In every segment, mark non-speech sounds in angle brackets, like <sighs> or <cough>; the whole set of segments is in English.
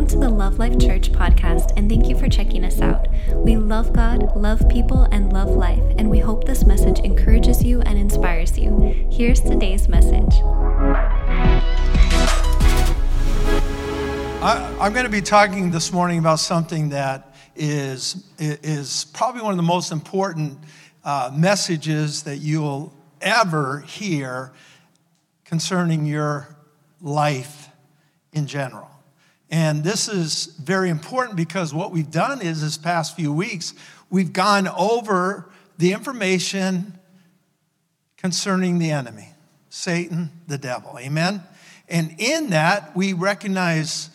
Welcome to the Love Life Church podcast, and thank you for checking us out. We love God, love people, and love life, and we hope this message encourages you and inspires you. Here's today's message. I, I'm going to be talking this morning about something that is, is probably one of the most important uh, messages that you'll ever hear concerning your life in general. And this is very important because what we've done is this past few weeks, we've gone over the information concerning the enemy, Satan, the devil. Amen? And in that, we recognize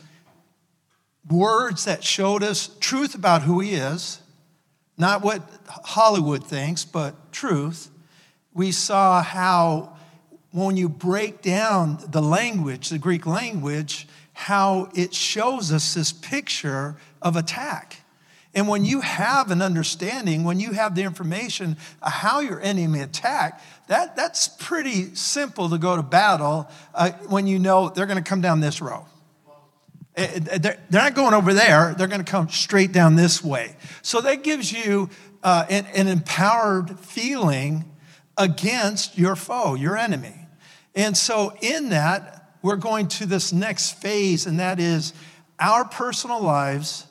words that showed us truth about who he is, not what Hollywood thinks, but truth. We saw how when you break down the language, the Greek language, how it shows us this picture of attack. And when you have an understanding, when you have the information of how your enemy attack, that, that's pretty simple to go to battle uh, when you know they're going to come down this row. Eh, eh, they're not going over there, they're going to come straight down this way. So that gives you uh, an, an empowered feeling against your foe, your enemy. And so, in that, we're going to this next phase, and that is our personal lives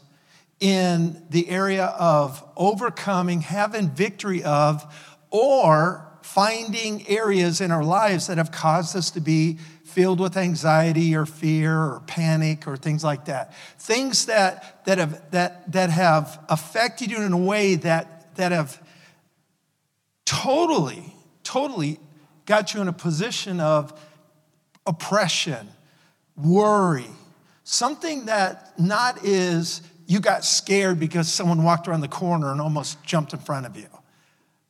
in the area of overcoming, having victory of, or finding areas in our lives that have caused us to be filled with anxiety or fear or panic or things like that. Things that, that, have, that, that have affected you in a way that, that have totally, totally got you in a position of oppression, worry, something that not is you got scared because someone walked around the corner and almost jumped in front of you.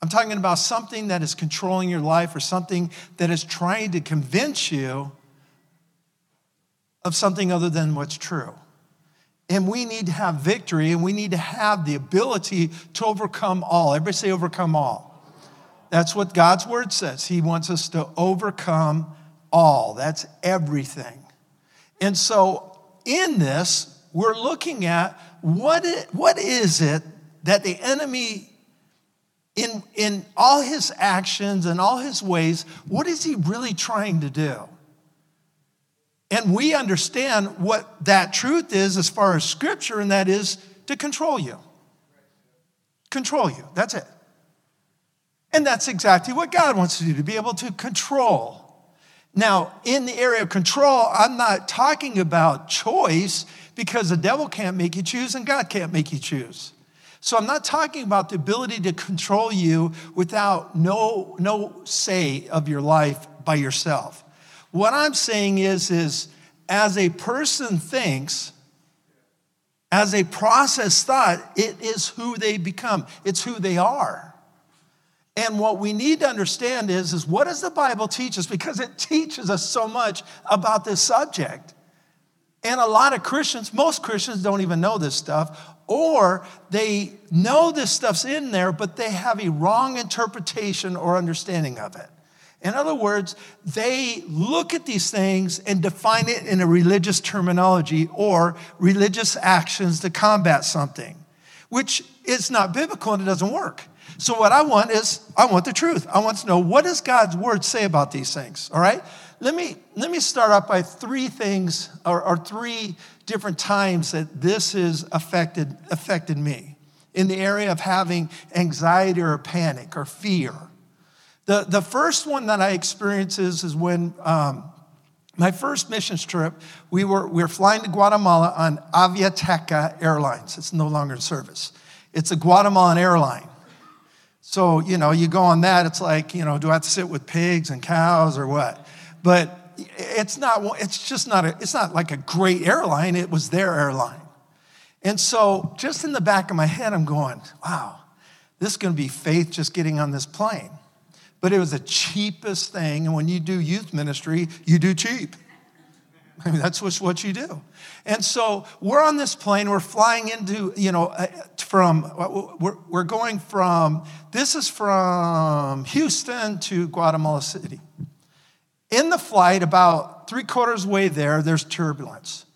I'm talking about something that is controlling your life or something that is trying to convince you of something other than what's true. And we need to have victory and we need to have the ability to overcome all. Everybody say, overcome all. That's what God's word says. He wants us to overcome all, that's everything. And so, in this, we're looking at what, it, what is it that the enemy, in, in all his actions and all his ways, what is he really trying to do? And we understand what that truth is as far as scripture, and that is to control you. Control you. That's it. And that's exactly what God wants to do to be able to control now, in the area of control, I'm not talking about choice because the devil can't make you choose and God can't make you choose. So I'm not talking about the ability to control you without no, no say of your life by yourself. What I'm saying is, is as a person thinks, as a process thought, it is who they become. It's who they are. And what we need to understand is, is what does the Bible teach us? Because it teaches us so much about this subject. And a lot of Christians, most Christians don't even know this stuff, or they know this stuff's in there, but they have a wrong interpretation or understanding of it. In other words, they look at these things and define it in a religious terminology or religious actions to combat something, which is not biblical and it doesn't work. So what I want is I want the truth. I want to know what does God's word say about these things. All right? Let me let me start off by three things or, or three different times that this has affected affected me in the area of having anxiety or panic or fear. The, the first one that I experienced is, is when um, my first missions trip, we were, we were flying to Guatemala on Aviateca Airlines. It's no longer in service. It's a Guatemalan airline. So, you know, you go on that, it's like, you know, do I have to sit with pigs and cows or what? But it's not, it's just not, a, it's not like a great airline, it was their airline. And so, just in the back of my head, I'm going, wow, this is going to be faith just getting on this plane. But it was the cheapest thing. And when you do youth ministry, you do cheap. I <laughs> mean, that's just what you do. And so we're on this plane, we're flying into, you know, uh, from, uh, we're, we're going from, this is from Houston to Guatemala City. In the flight, about three quarters way there, there's turbulence.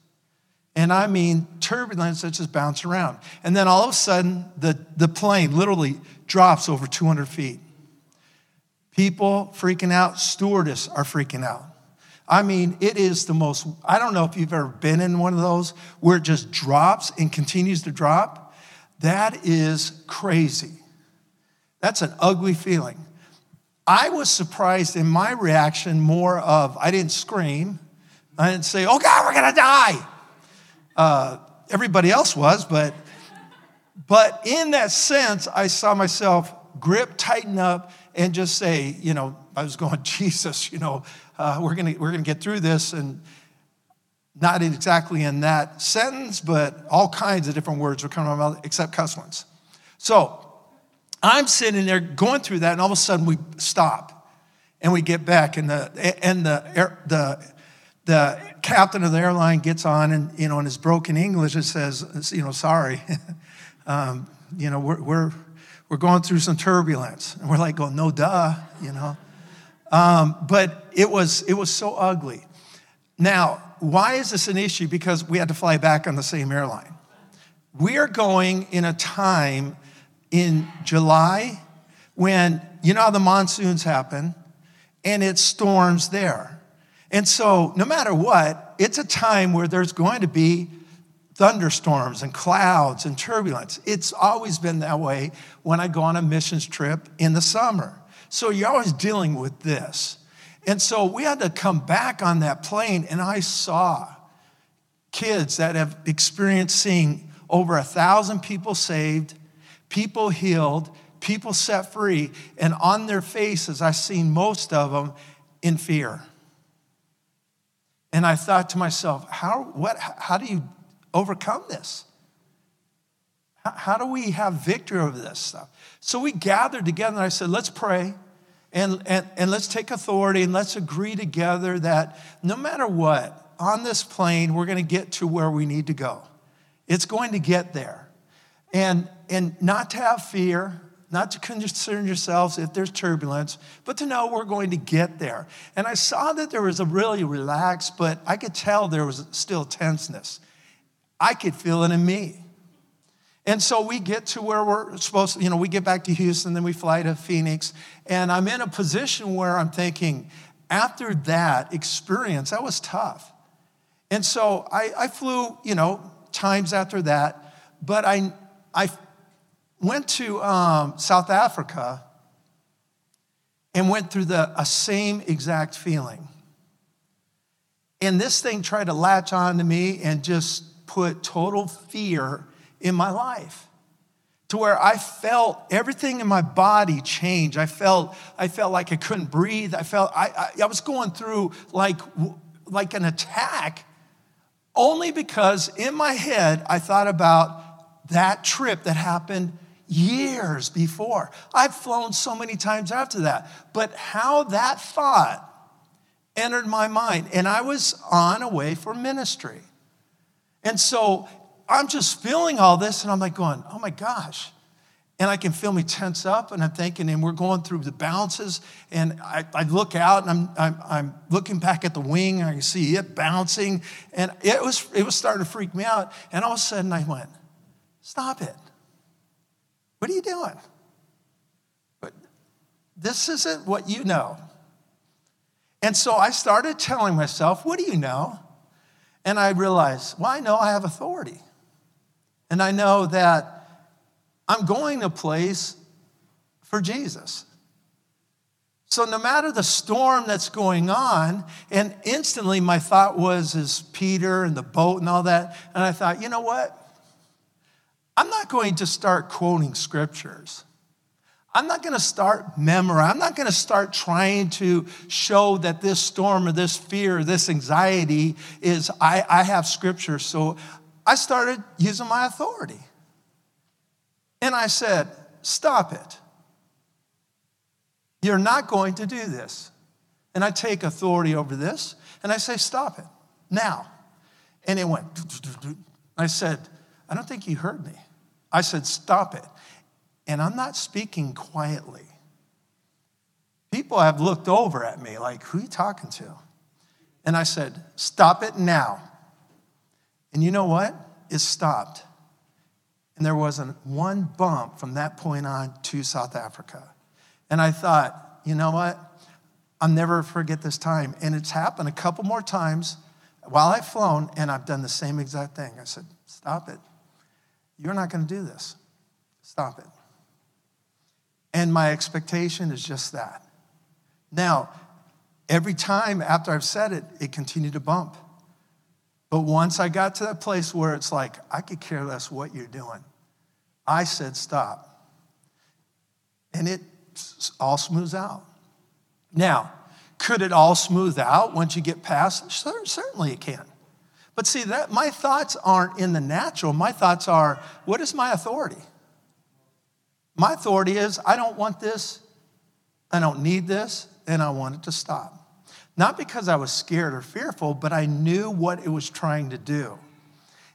And I mean turbulence that just bounced around. And then all of a sudden, the, the plane literally drops over 200 feet. People freaking out, stewardess are freaking out. I mean, it is the most, I don't know if you've ever been in one of those where it just drops and continues to drop. That is crazy. That's an ugly feeling. I was surprised in my reaction more of, I didn't scream. I didn't say, oh God, we're gonna die. Uh, everybody else was, but, but in that sense, I saw myself grip, tighten up, and just say, you know, I was going, <laughs> Jesus, you know, uh, we're gonna we're gonna get through this, and not exactly in that sentence, but all kinds of different words were coming out of my mouth, except cuss ones. So I'm sitting there going through that, and all of a sudden we stop and we get back, and the and the the the captain of the airline gets on, and you know, in his broken English, it says, you know, sorry, <laughs> um, you know, we're we're we're going through some turbulence, and we're like, going, no, duh, you know, um, but it was it was so ugly. Now, why is this an issue? Because we had to fly back on the same airline. We are going in a time in July when, you know how the monsoons happen and it storms there. And so, no matter what, it's a time where there's going to be thunderstorms and clouds and turbulence. It's always been that way when I go on a missions trip in the summer. So, you're always dealing with this. And so, we had to come back on that plane, and I saw kids that have experienced seeing over a thousand people saved people healed, people set free, and on their faces, I've seen most of them in fear. And I thought to myself, how, what, how do you overcome this? How, how do we have victory over this stuff? So we gathered together and I said, let's pray and, and, and let's take authority and let's agree together that no matter what, on this plane, we're going to get to where we need to go. It's going to get there. And, and not to have fear, not to concern yourselves if there's turbulence, but to know we're going to get there. And I saw that there was a really relaxed, but I could tell there was still tenseness. I could feel it in me. And so we get to where we're supposed to, you know, we get back to Houston, then we fly to Phoenix. And I'm in a position where I'm thinking, after that experience, that was tough. And so I, I flew, you know, times after that, but I, I went to um, South Africa and went through the same exact feeling. And this thing tried to latch on to me and just put total fear in my life to where I felt everything in my body change. I felt, I felt like I couldn't breathe. I felt I, I, I was going through like, like an attack only because in my head I thought about that trip that happened years before. I've flown so many times after that. But how that thought entered my mind, and I was on a way for ministry. And so I'm just feeling all this, and I'm like going, oh my gosh. And I can feel me tense up, and I'm thinking, and we're going through the bounces, and I, I look out, and I'm, I'm, I'm, looking back at the wing, and I can see it bouncing, and it was, it was starting to freak me out. And all of a sudden, I went, stop it. What are you doing? But this isn't what you know. And so I started telling myself, What do you know? And I realized, Well, I know I have authority. And I know that I'm going a place for Jesus. So no matter the storm that's going on, and instantly my thought was is Peter and the boat and all that. And I thought, you know what? I'm not going to start quoting scriptures. I'm not going to start memorizing. I'm not going to start trying to show that this storm or this fear, or this anxiety is, I, I have scripture. So I started using my authority. And I said, Stop it. You're not going to do this. And I take authority over this and I say, Stop it now. And it went, I said, I don't think you heard me. I said, Stop it. And I'm not speaking quietly. People have looked over at me like, Who are you talking to? And I said, Stop it now. And you know what? It stopped. And there wasn't one bump from that point on to South Africa. And I thought, you know what? I'll never forget this time. And it's happened a couple more times while I've flown, and I've done the same exact thing. I said, Stop it. You're not going to do this. Stop it. And my expectation is just that. Now, every time after I've said it, it continued to bump. But once I got to that place where it's like, I could care less what you're doing, I said, Stop. And it all smooths out. Now, could it all smooth out once you get past? Certainly it can. But see, that my thoughts aren't in the natural. My thoughts are, what is my authority? My authority is, I don't want this, I don't need this, and I want it to stop. Not because I was scared or fearful, but I knew what it was trying to do.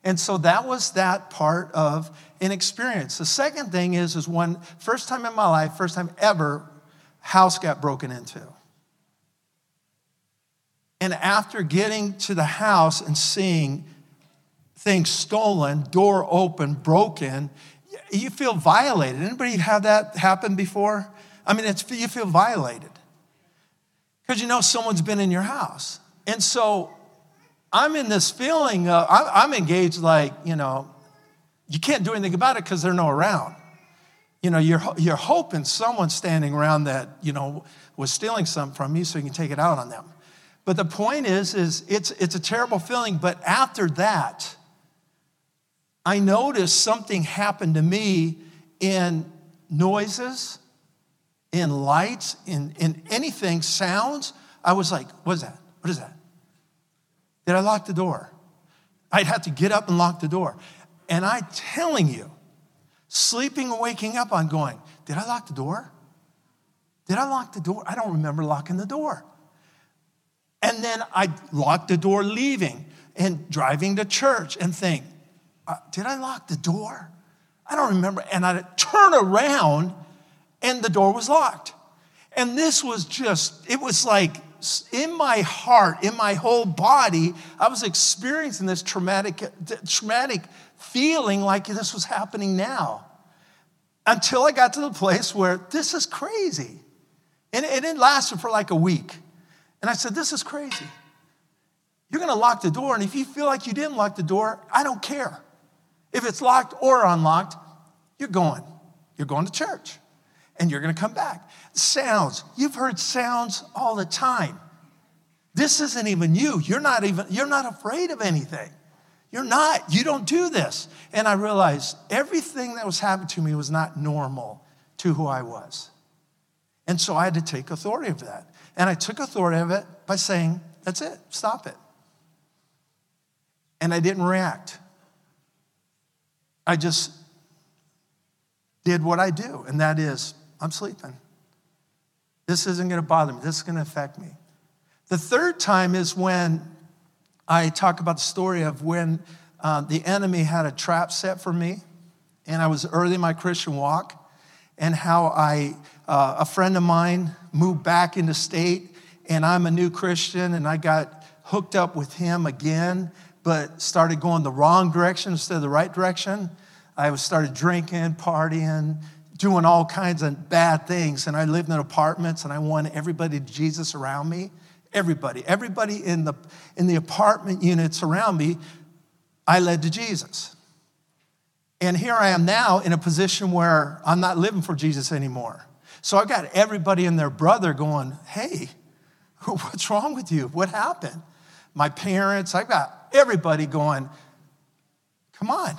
And so that was that part of an experience. The second thing is, is when first time in my life, first time ever, house got broken into. And after getting to the house and seeing things stolen, door open, broken, you feel violated. Anybody have that happen before? I mean, it's, you feel violated because you know someone's been in your house. And so I'm in this feeling, of, I'm engaged like, you know, you can't do anything about it because they're no around. You know, you're, you're hoping someone's standing around that, you know, was stealing something from you so you can take it out on them. But the point is, is it's, it's a terrible feeling. But after that, I noticed something happened to me in noises, in lights, in, in anything, sounds. I was like, what is that? What is that? Did I lock the door? I'd have to get up and lock the door. And I'm telling you, sleeping and waking up, I'm going, did I lock the door? Did I lock the door? I don't remember locking the door. And then I lock the door leaving and driving to church and think, uh, did I lock the door? I don't remember. And I turn around and the door was locked. And this was just, it was like in my heart, in my whole body, I was experiencing this traumatic, traumatic feeling like this was happening now. Until I got to the place where this is crazy. And it didn't lasted for like a week. And I said, This is crazy. You're to lock the door. And if you feel like you didn't lock the door, I don't care. If it's locked or unlocked, you're going. You're going to church and you're going to come back. Sounds. You've heard sounds all the time. This isn't even you. You're not even, you're not afraid of anything. You're not. You don't do this. And I realized everything that was happening to me was not normal to who I was. And so I had to take authority of that. And I took authority of it by saying, That's it, stop it. And I didn't react. I just did what I do, and that is, I'm sleeping. This isn't going to bother me. This is going to affect me. The third time is when I talk about the story of when uh, the enemy had a trap set for me, and I was early in my Christian walk, and how I, uh, a friend of mine moved back into state, and I'm a new Christian, and I got hooked up with him again, but started going the wrong direction instead of the right direction. I started drinking, partying, doing all kinds of bad things. And I lived in apartments, and I wanted everybody to Jesus around me. Everybody, everybody in the, in the apartment units around me, I led to Jesus. And here I am now in a position where I'm not living for Jesus anymore. So I've got everybody and their brother going, hey, <laughs> what's wrong with you? What happened? My parents, I've got everybody going, come on.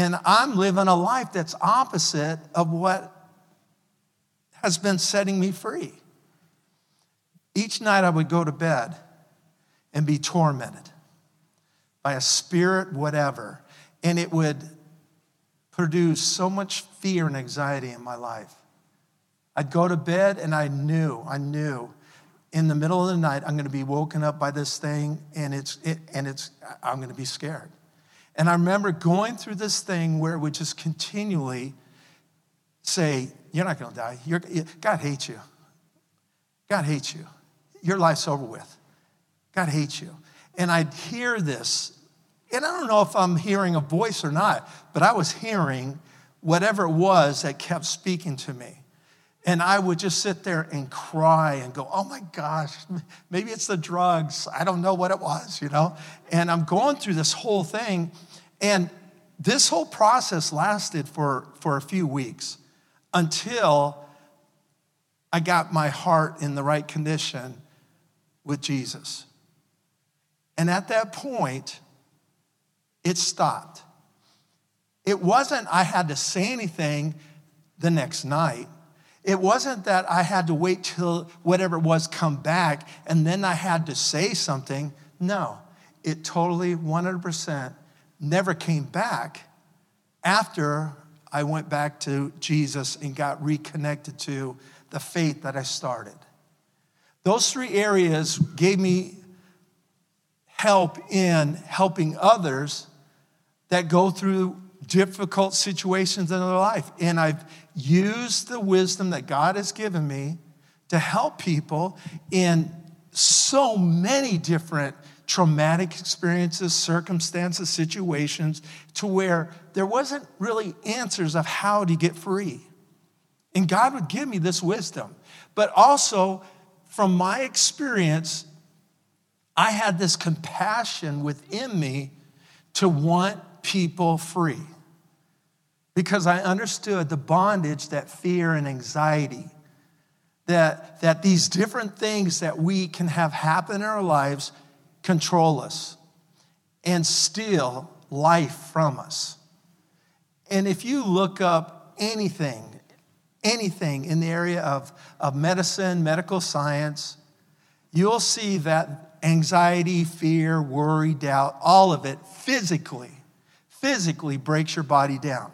And I'm living a life that's opposite of what has been setting me free. Each night I would go to bed and be tormented by a spirit, whatever, and it would produce so much fear and anxiety in my life. I'd go to bed and I knew, I knew in the middle of the night I'm going to be woken up by this thing and it's it, and it's I'm going to be scared. And I remember going through this thing where it would just continually say, You're not going to die. You're, God hates you. God hates you. Your life's over with. God hates you. And I'd hear this And I don't know if I'm hearing a voice or not, but I was hearing whatever it was that kept speaking to me. And I would just sit there and cry and go, oh my gosh, maybe it's the drugs. I don't know what it was, you know? And I'm going through this whole thing. And this whole process lasted for, for a few weeks until I got my heart in the right condition with Jesus. And at that point, it stopped. It wasn't I had to say anything the next night. It wasn't that I had to wait till whatever it was come back and then I had to say something. No, it totally 100% never came back after I went back to Jesus and got reconnected to the faith that I started. Those three areas gave me help in helping others that go through difficult situations in their life. And I've used the wisdom that God has given me to help people in so many different traumatic experiences, circumstances, situations, to where there wasn't really answers of how to get free. And God would give me this wisdom. But also, from my experience, I had this compassion within me to want people free because I understood the bondage that fear and anxiety, that, that these different things that we can have happen in our lives control us and steal life from us. And if you look up anything, anything in the area of, of medicine, medical science, you'll see that anxiety, fear, worry, doubt, all of it physically, physically breaks your body down.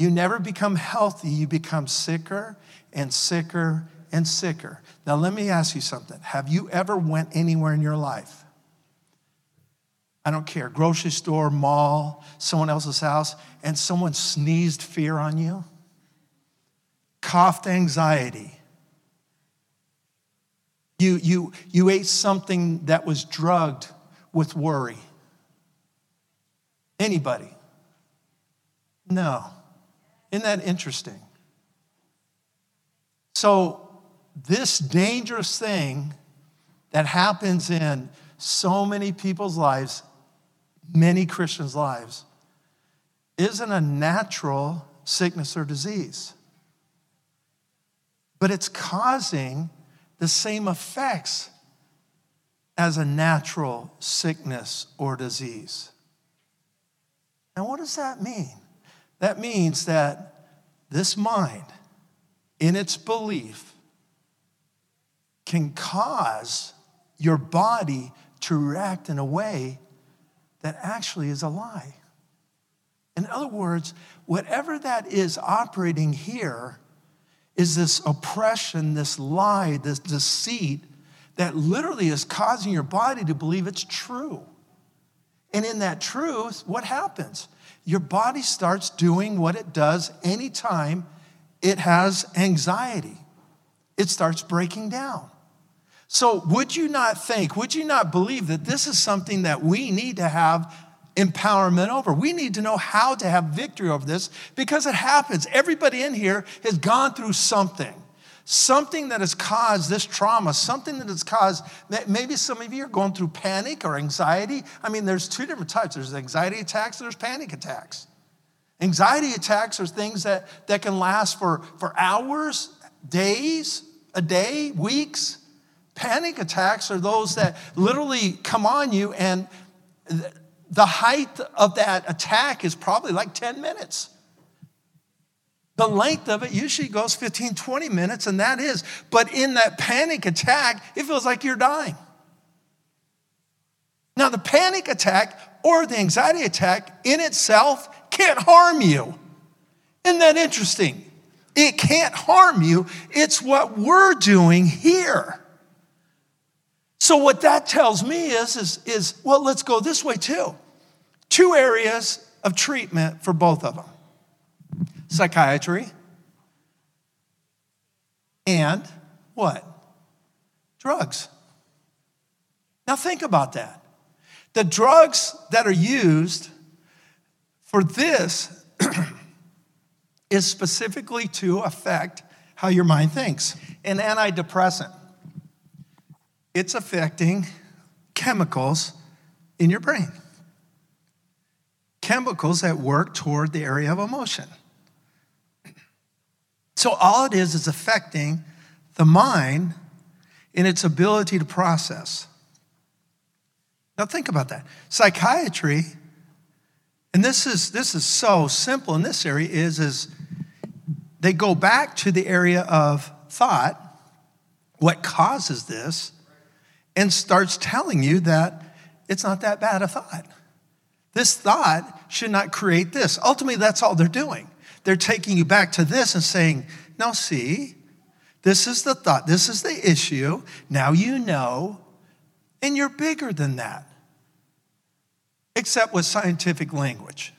You never become healthy, you become sicker and sicker and sicker. Now let me ask you something. Have you ever went anywhere in your life? I don't care, grocery store, mall, someone else's house, and someone sneezed fear on you? Coughed anxiety. You, you, you ate something that was drugged with worry. Anybody? No. Isn't that interesting? So, this dangerous thing that happens in so many people's lives, many Christians' lives, isn't a natural sickness or disease, but it's causing the same effects as a natural sickness or disease. Now, what does that mean? That means that this mind, in its belief, can cause your body to react in a way that actually is a lie. In other words, whatever that is operating here is this oppression, this lie, this deceit that literally is causing your body to believe it's true. And in that truth, what happens? Your body starts doing what it does anytime it has anxiety. It starts breaking down. So, would you not think, would you not believe that this is something that we need to have empowerment over? We need to know how to have victory over this because it happens. Everybody in here has gone through something something that has caused this trauma, something that has caused, maybe some of you are going through panic or anxiety. I mean, there's two different types there's anxiety attacks there's panic attacks. Anxiety attacks are things that, that can last for, for hours, days, a day, weeks. Panic attacks are those that literally come on you, and the height of that attack is probably like 10 minutes. The length of it usually goes 15, 20 minutes, and that is. But in that panic attack, it feels like you're dying. Now, the panic attack or the anxiety attack in itself can't harm you. Isn't that interesting? It can't harm you. It's what we're doing here. So, what that tells me is, is, is well, let's go this way too. Two areas of treatment for both of them psychiatry, and what? Drugs. Now think about that. The drugs that are used for this <clears throat> is specifically to affect how your mind thinks. An antidepressant, it's affecting chemicals in your brain. Chemicals that work toward the area of emotion. So all it is is affecting the mind in its ability to process. Now think about that. Psychiatry, and this is this is so simple in this area, is, is they go back to the area of thought, what causes this, and starts telling you that it's not that bad a thought. This thought should not create this. Ultimately, that's all they're doing. They're taking you back to this and saying, now see, this is the thought, this is the issue. Now you know, and you're bigger than that, except with scientific language.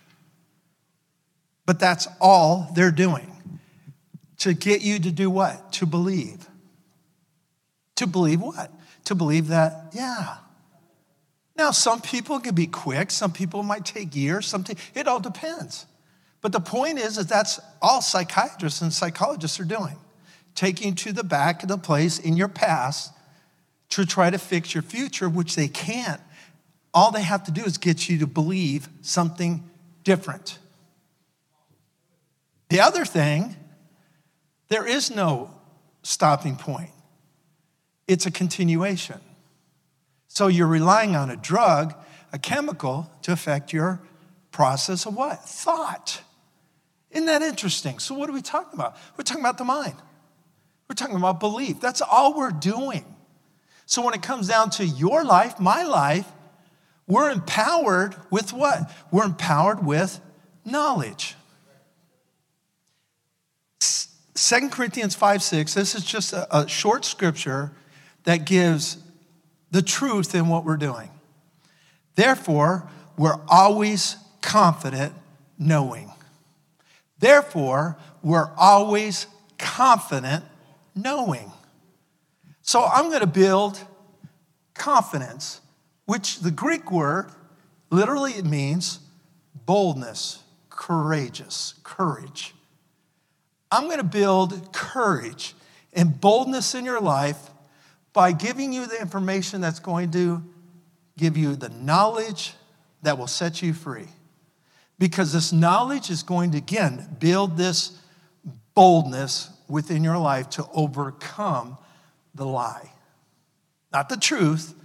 But that's all they're doing to get you to do what? To believe. To believe what? To believe that, yeah. Now, some people can be quick, some people might take years, some t- it all depends. But the point is that that's all psychiatrists and psychologists are doing taking to the back of the place in your past to try to fix your future, which they can't. All they have to do is get you to believe something different. The other thing, there is no stopping point, it's a continuation. So you're relying on a drug, a chemical, to affect your process of what? Thought. Isn't that interesting? So, what are we talking about? We're talking about the mind. We're talking about belief. That's all we're doing. So, when it comes down to your life, my life, we're empowered with what? We're empowered with knowledge. 2 Corinthians 5 6, this is just a, a short scripture that gives the truth in what we're doing. Therefore, we're always confident knowing. Therefore, we're always confident knowing. So I'm going to build confidence, which the Greek word literally it means boldness, courageous, courage. I'm going to build courage and boldness in your life by giving you the information that's going to give you the knowledge that will set you free. Because this knowledge is going to, again, build this boldness within your life to overcome the lie. Not the truth,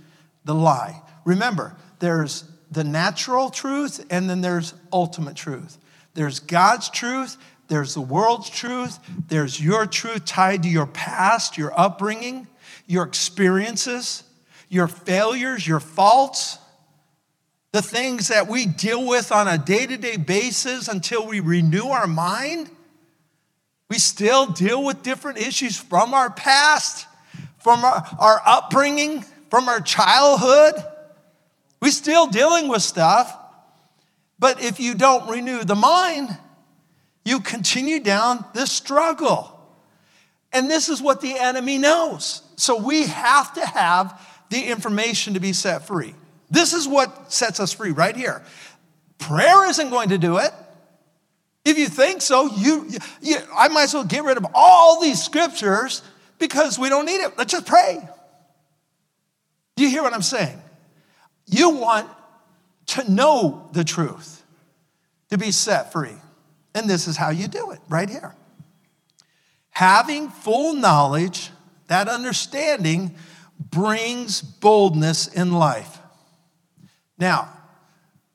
the lie. Remember, there's the natural truth and then there's ultimate truth. There's God's truth, there's the world's truth, there's your truth tied to your past, your upbringing, your experiences, your failures, your faults the things that we deal with on a day to day basis until we renew our mind. We still deal with different issues from our past, from our, our upbringing, from our childhood. We're still dealing with stuff. But if you don't renew the mind, you continue down this struggle. And this is what the enemy knows. So we have to have the information to be set free. This is what sets us free right here. Prayer isn't going to do it. If you think so, you, you, I might as well get rid of all these scriptures because we don't need it. Let's just pray. Do you hear what I'm saying? You want to know the truth, to be set free. And this is how you do it right here. Having full knowledge, that understanding brings boldness in life. Now,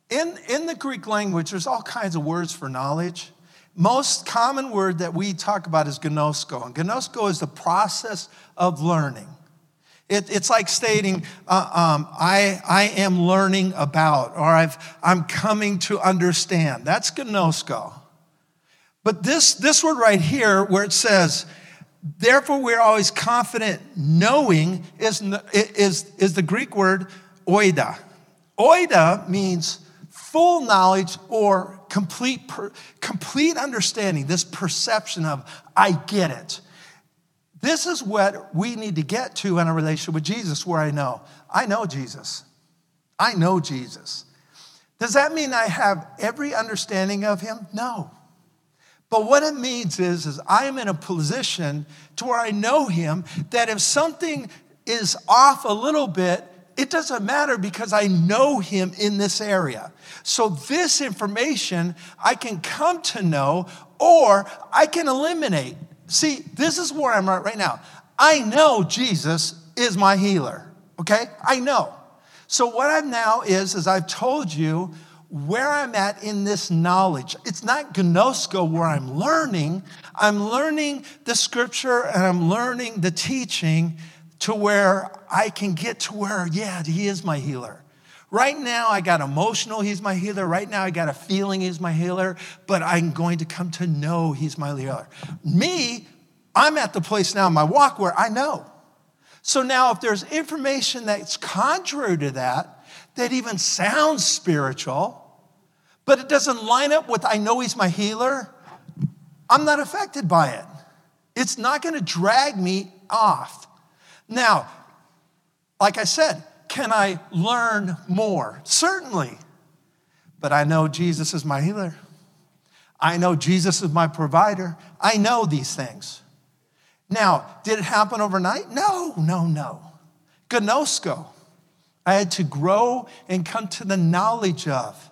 in, in the Greek language, there's all kinds of words for knowledge. Most common word that we talk about is gnosko, and gnosko is the process of learning. It, it's like stating, uh, um, I, I am learning about, or I've, I'm coming to understand. That's gnosko. But this, this word right here, where it says, therefore we're always confident knowing, is, is, is the Greek word oida. Oida means full knowledge or complete, per, complete understanding, this perception of, I get it. This is what we need to get to in a relationship with Jesus, where I know, I know Jesus. I know Jesus. Does that mean I have every understanding of him? No. But what it means is, is I'm in a position to where I know him that if something is off a little bit, it doesn't matter because I know him in this area. So this information I can come to know or I can eliminate. See, this is where I'm at right now. I know Jesus is my healer. Okay? I know. So what I've now is, as I've told you, where I'm at in this knowledge. It's not gnosko where I'm learning. I'm learning the scripture and I'm learning the teaching to where I can get to where, yeah, he is my healer. Right now, I got emotional, he's my healer. Right now, I got a feeling he's my healer, but I'm going to come to know he's my healer. Me, I'm at the place now in my walk where I know. So now, if there's information that's contrary to that, that even sounds spiritual, but it doesn't line up with I know he's my healer, I'm not affected by it. It's not going to drag me off. Now, like I said, can I learn more? Certainly. But I know Jesus is my healer. I know Jesus is my provider. I know these things. Now, did it happen overnight? No, no, no. Gnosko. I had to grow and come to the knowledge of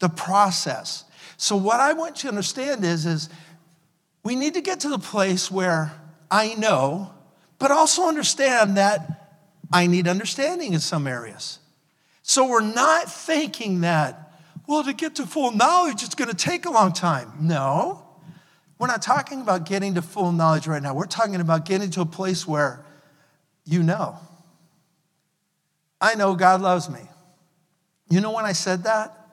the process. So what I want you to understand is, is we need to get to the place where I know, but also understand that I need understanding in some areas. So we're not thinking that, well, to get to full knowledge, it's going to take a long time. No. We're not talking about getting to full knowledge right now. We're talking about getting to a place where you know. I know God loves me. You know when I said that?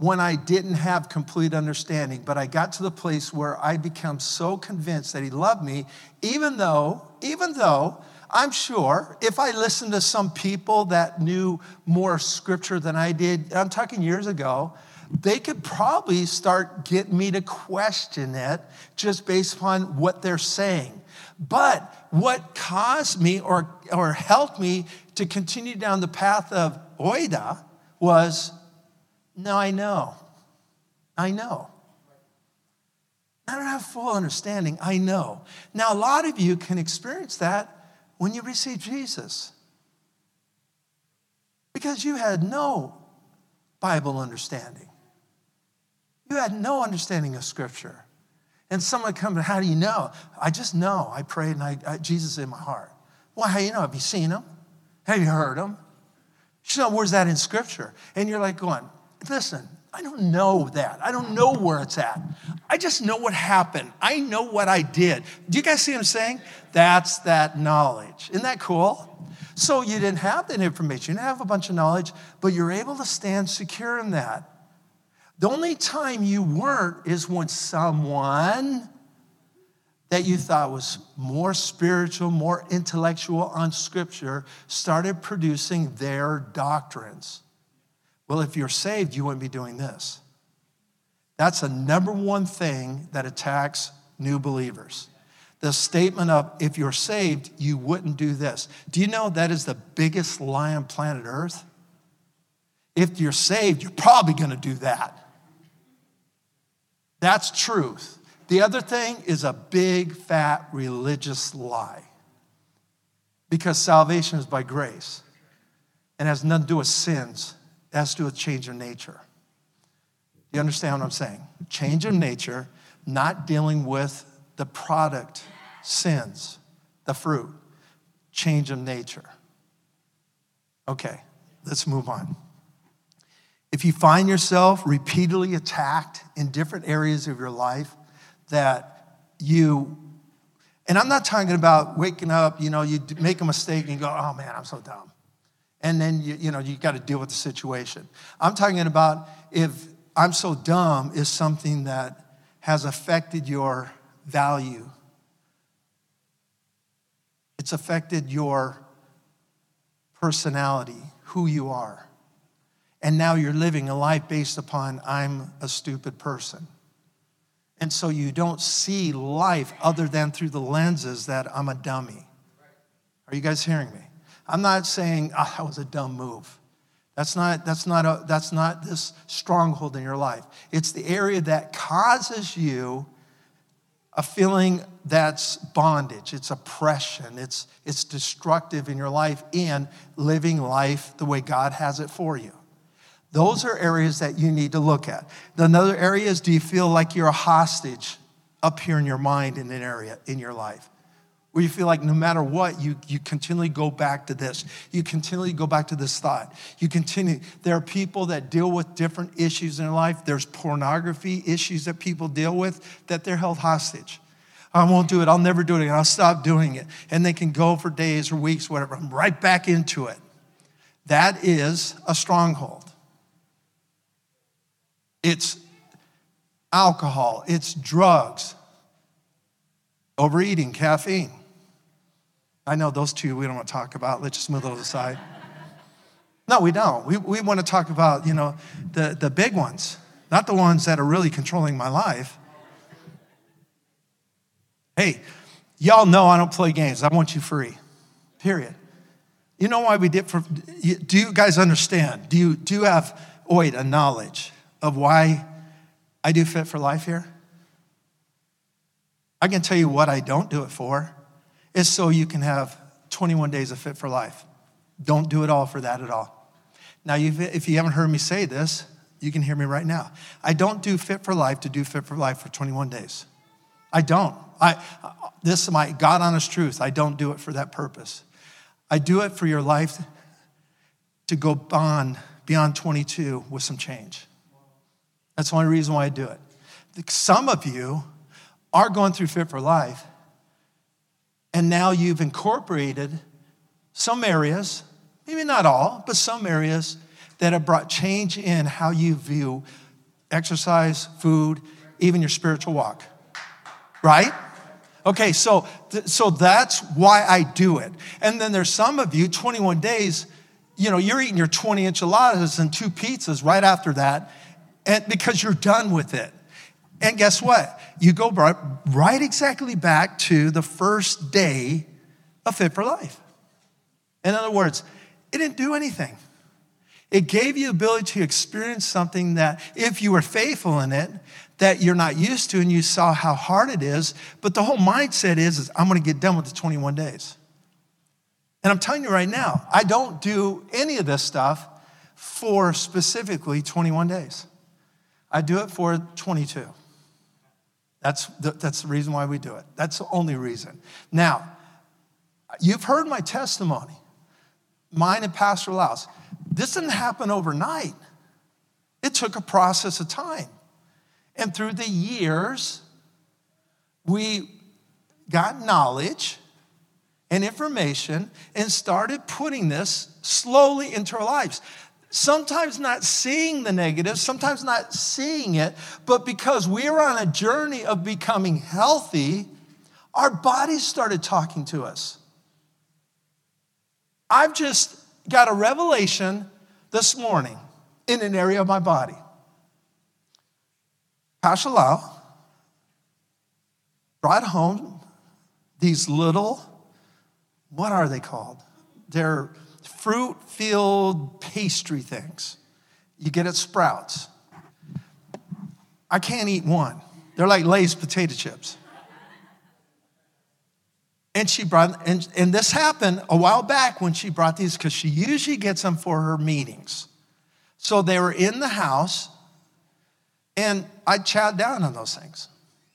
When I didn't have complete understanding, but I got to the place where I become so convinced that He loved me, even though, even though I'm sure if I listened to some people that knew more scripture than I did, I'm talking years ago, they could probably start getting me to question it just based upon what they're saying. But what caused me or, or helped me to continue down the path of oida was no, I know. I know. I don't have full understanding. I know. Now, a lot of you can experience that when you receive Jesus because you had no Bible understanding. You had no understanding of Scripture. And someone comes, how do you know? I just know. I prayed and I, I, Jesus in my heart. Well, how do you know? Have you seen him? Have you heard him? You know, where's that in Scripture? And you're like going, listen, I don't know that. I don't know where it's at. I just know what happened. I know what I did. Do you guys see what I'm saying? That's that knowledge. Isn't that cool? So you didn't have that information. You didn't have a bunch of knowledge, but you're able to stand secure in that. The only time you weren't is when someone that you thought was more spiritual, more intellectual on scripture started producing their doctrines. Well, if you're saved, you wouldn't be doing this. That's the number one thing that attacks new believers. The statement of, if you're saved, you wouldn't do this. Do you know that is the biggest lie on planet Earth? If you're saved, you're probably to do that. That's truth. The other thing is a big, fat religious lie. Because salvation is by grace and has nothing to do with sins, it has to do with change of nature. You understand what I'm saying? Change of nature, not dealing with the product, sins, the fruit, change of nature. Okay, let's move on. If you find yourself repeatedly attacked in different areas of your life that you, and I'm not talking about waking up, you know, you make a mistake and you go, oh man, I'm so dumb. And then, you, you know, you got to deal with the situation. I'm talking about if I'm so dumb is something that has affected your value. It's affected your personality, who you are. And now you're living a life based upon, I'm a stupid person. And so you don't see life other than through the lenses that I'm a dummy. Are you guys hearing me? I'm not saying, oh, that was a dumb move. That's not, that's, not a, that's not this stronghold in your life. It's the area that causes you a feeling that's bondage, it's oppression, it's, it's destructive in your life and living life the way God has it for you. Those are areas that you need to look at. Another area is do you feel like you're a hostage up here in your mind in an area in your life? Where you feel like no matter what, you, you continually go back to this. You continually go back to this thought. You continue. There are people that deal with different issues in their life. There's pornography issues that people deal with that they're held hostage. I won't do it. I'll never do it again. I'll stop doing it. And they can go for days or weeks, whatever. I'm right back into it. That is a stronghold. It's alcohol, it's drugs, overeating, caffeine. I know those two we don't want to talk about. Let's just move those aside. No, we don't. We, we want to talk about, you know, the, the big ones, not the ones that are really controlling my life. Hey, y'all know I don't play games. I want you free, period. You know why we did for, do you guys understand? Do you, do you have, wait, a knowledge of why I do Fit for Life here? I can tell you what I don't do it for is so you can have 21 days of Fit for Life. Don't do it all for that at all. Now, if you haven't heard me say this, you can hear me right now. I don't do Fit for Life to do Fit for Life for 21 days. I don't. I, this is my God honest truth. I don't do it for that purpose. I do it for your life to go beyond, beyond 22 with some change. That's the only reason why I do it. Some of you are going through Fit for Life and now you've incorporated some areas, maybe not all, but some areas that have brought change in how you view exercise, food, even your spiritual walk. Right? Okay, so, so that's why I do it. And then there's some of you, 21 days, you know, you're eating your 20 enchiladas and two pizzas right after that, and because you're done with it. And guess what? You go right, right exactly back to the first day of Fit for Life. In other words, it didn't do anything. It gave you the ability to experience something that, if you were faithful in it, that you're not used to and you saw how hard it is. But the whole mindset is, is I'm going to get done with the 21 days. And I'm telling you right now, I don't do any of this stuff for specifically 21 days. I do it for 22. That's the, that's the reason why we do it. That's the only reason. Now, you've heard my testimony, mine and Pastor Lau's. This didn't happen overnight, it took a process of time. And through the years, we got knowledge and information and started putting this slowly into our lives sometimes not seeing the negative, sometimes not seeing it, but because we are on a journey of becoming healthy, our bodies started talking to us. I've just got a revelation this morning in an area of my body. Pastor Lau brought home these little, what are they called? They're fruit filled pastry things you get at Sprouts. I can't eat one. They're like Lay's potato chips. And she brought, and, and this happened a while back when she brought these because she usually gets them for her meetings. So they were in the house, and I chowed down on those things.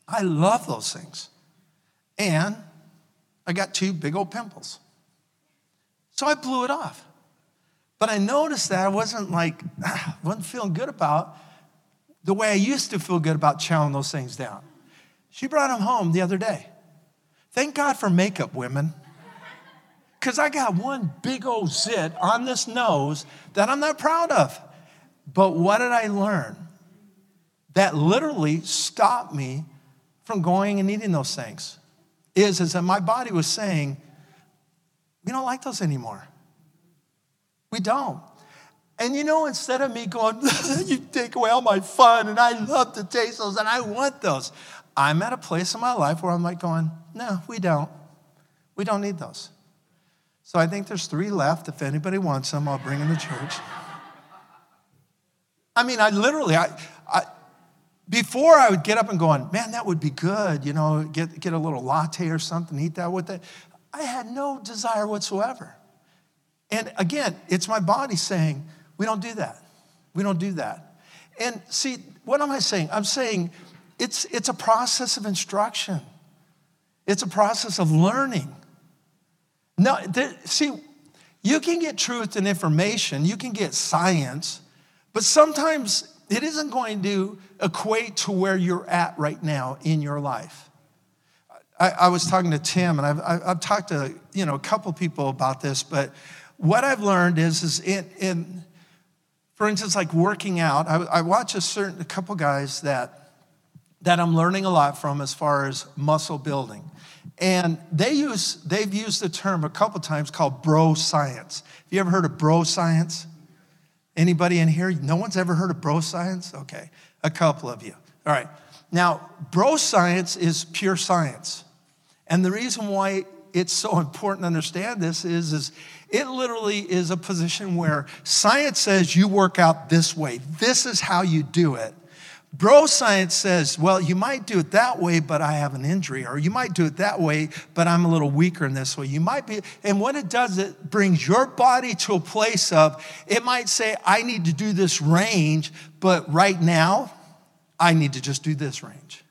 I love those things. And I got two big old pimples. So I blew it off. But I noticed that I wasn't like, <sighs> wasn't feeling good about the way I used to feel good about chowing those things down. She brought them home the other day. Thank God for makeup, women. Because I got one big old zit on this nose that I'm not proud of. But what did I learn? That literally stopped me from going and eating those things. Is, is that my body was saying, we don't like those anymore. We don't. And you know, instead of me going, <laughs> you take away all my fun and I love to taste those and I want those, I'm at a place in my life where I'm like going, no, we don't. We don't need those. So I think there's three left. If anybody wants them, I'll bring them to church. I mean, I literally, I, I, before I would get up and going, man, that would be good, you know, get, get a little latte or something, eat that with it. I had no desire whatsoever. And again, it's my body saying, we don't do that. We don't do that. And see, what am I saying? I'm saying it's, it's a process of instruction, it's a process of learning. No, see, you can get truth and information, you can get science, but sometimes it isn't going to equate to where you're at right now in your life. I, I was talking to Tim, and I've, I've, talked to you know a couple people about this, but what I've learned is, is in, in for instance, like working out, I, I watch a certain a couple guys that that I'm learning a lot from as far as muscle building. And they use, they've used the term a couple times called bro science. Have you ever heard of bro science? Anybody in here? No one's ever heard of bro science? Okay, a couple of you. All right. Now, bro science is pure science. And the reason why it's so important to understand this is, is it literally is a position where science says you work out this way. This is how you do it. Bro science says, well, you might do it that way, but I have an injury, or you might do it that way, but I'm a little weaker in this way. You might be, and what it does, it brings your body to a place of, it might say, I need to do this range, but right now, I need to just do this range.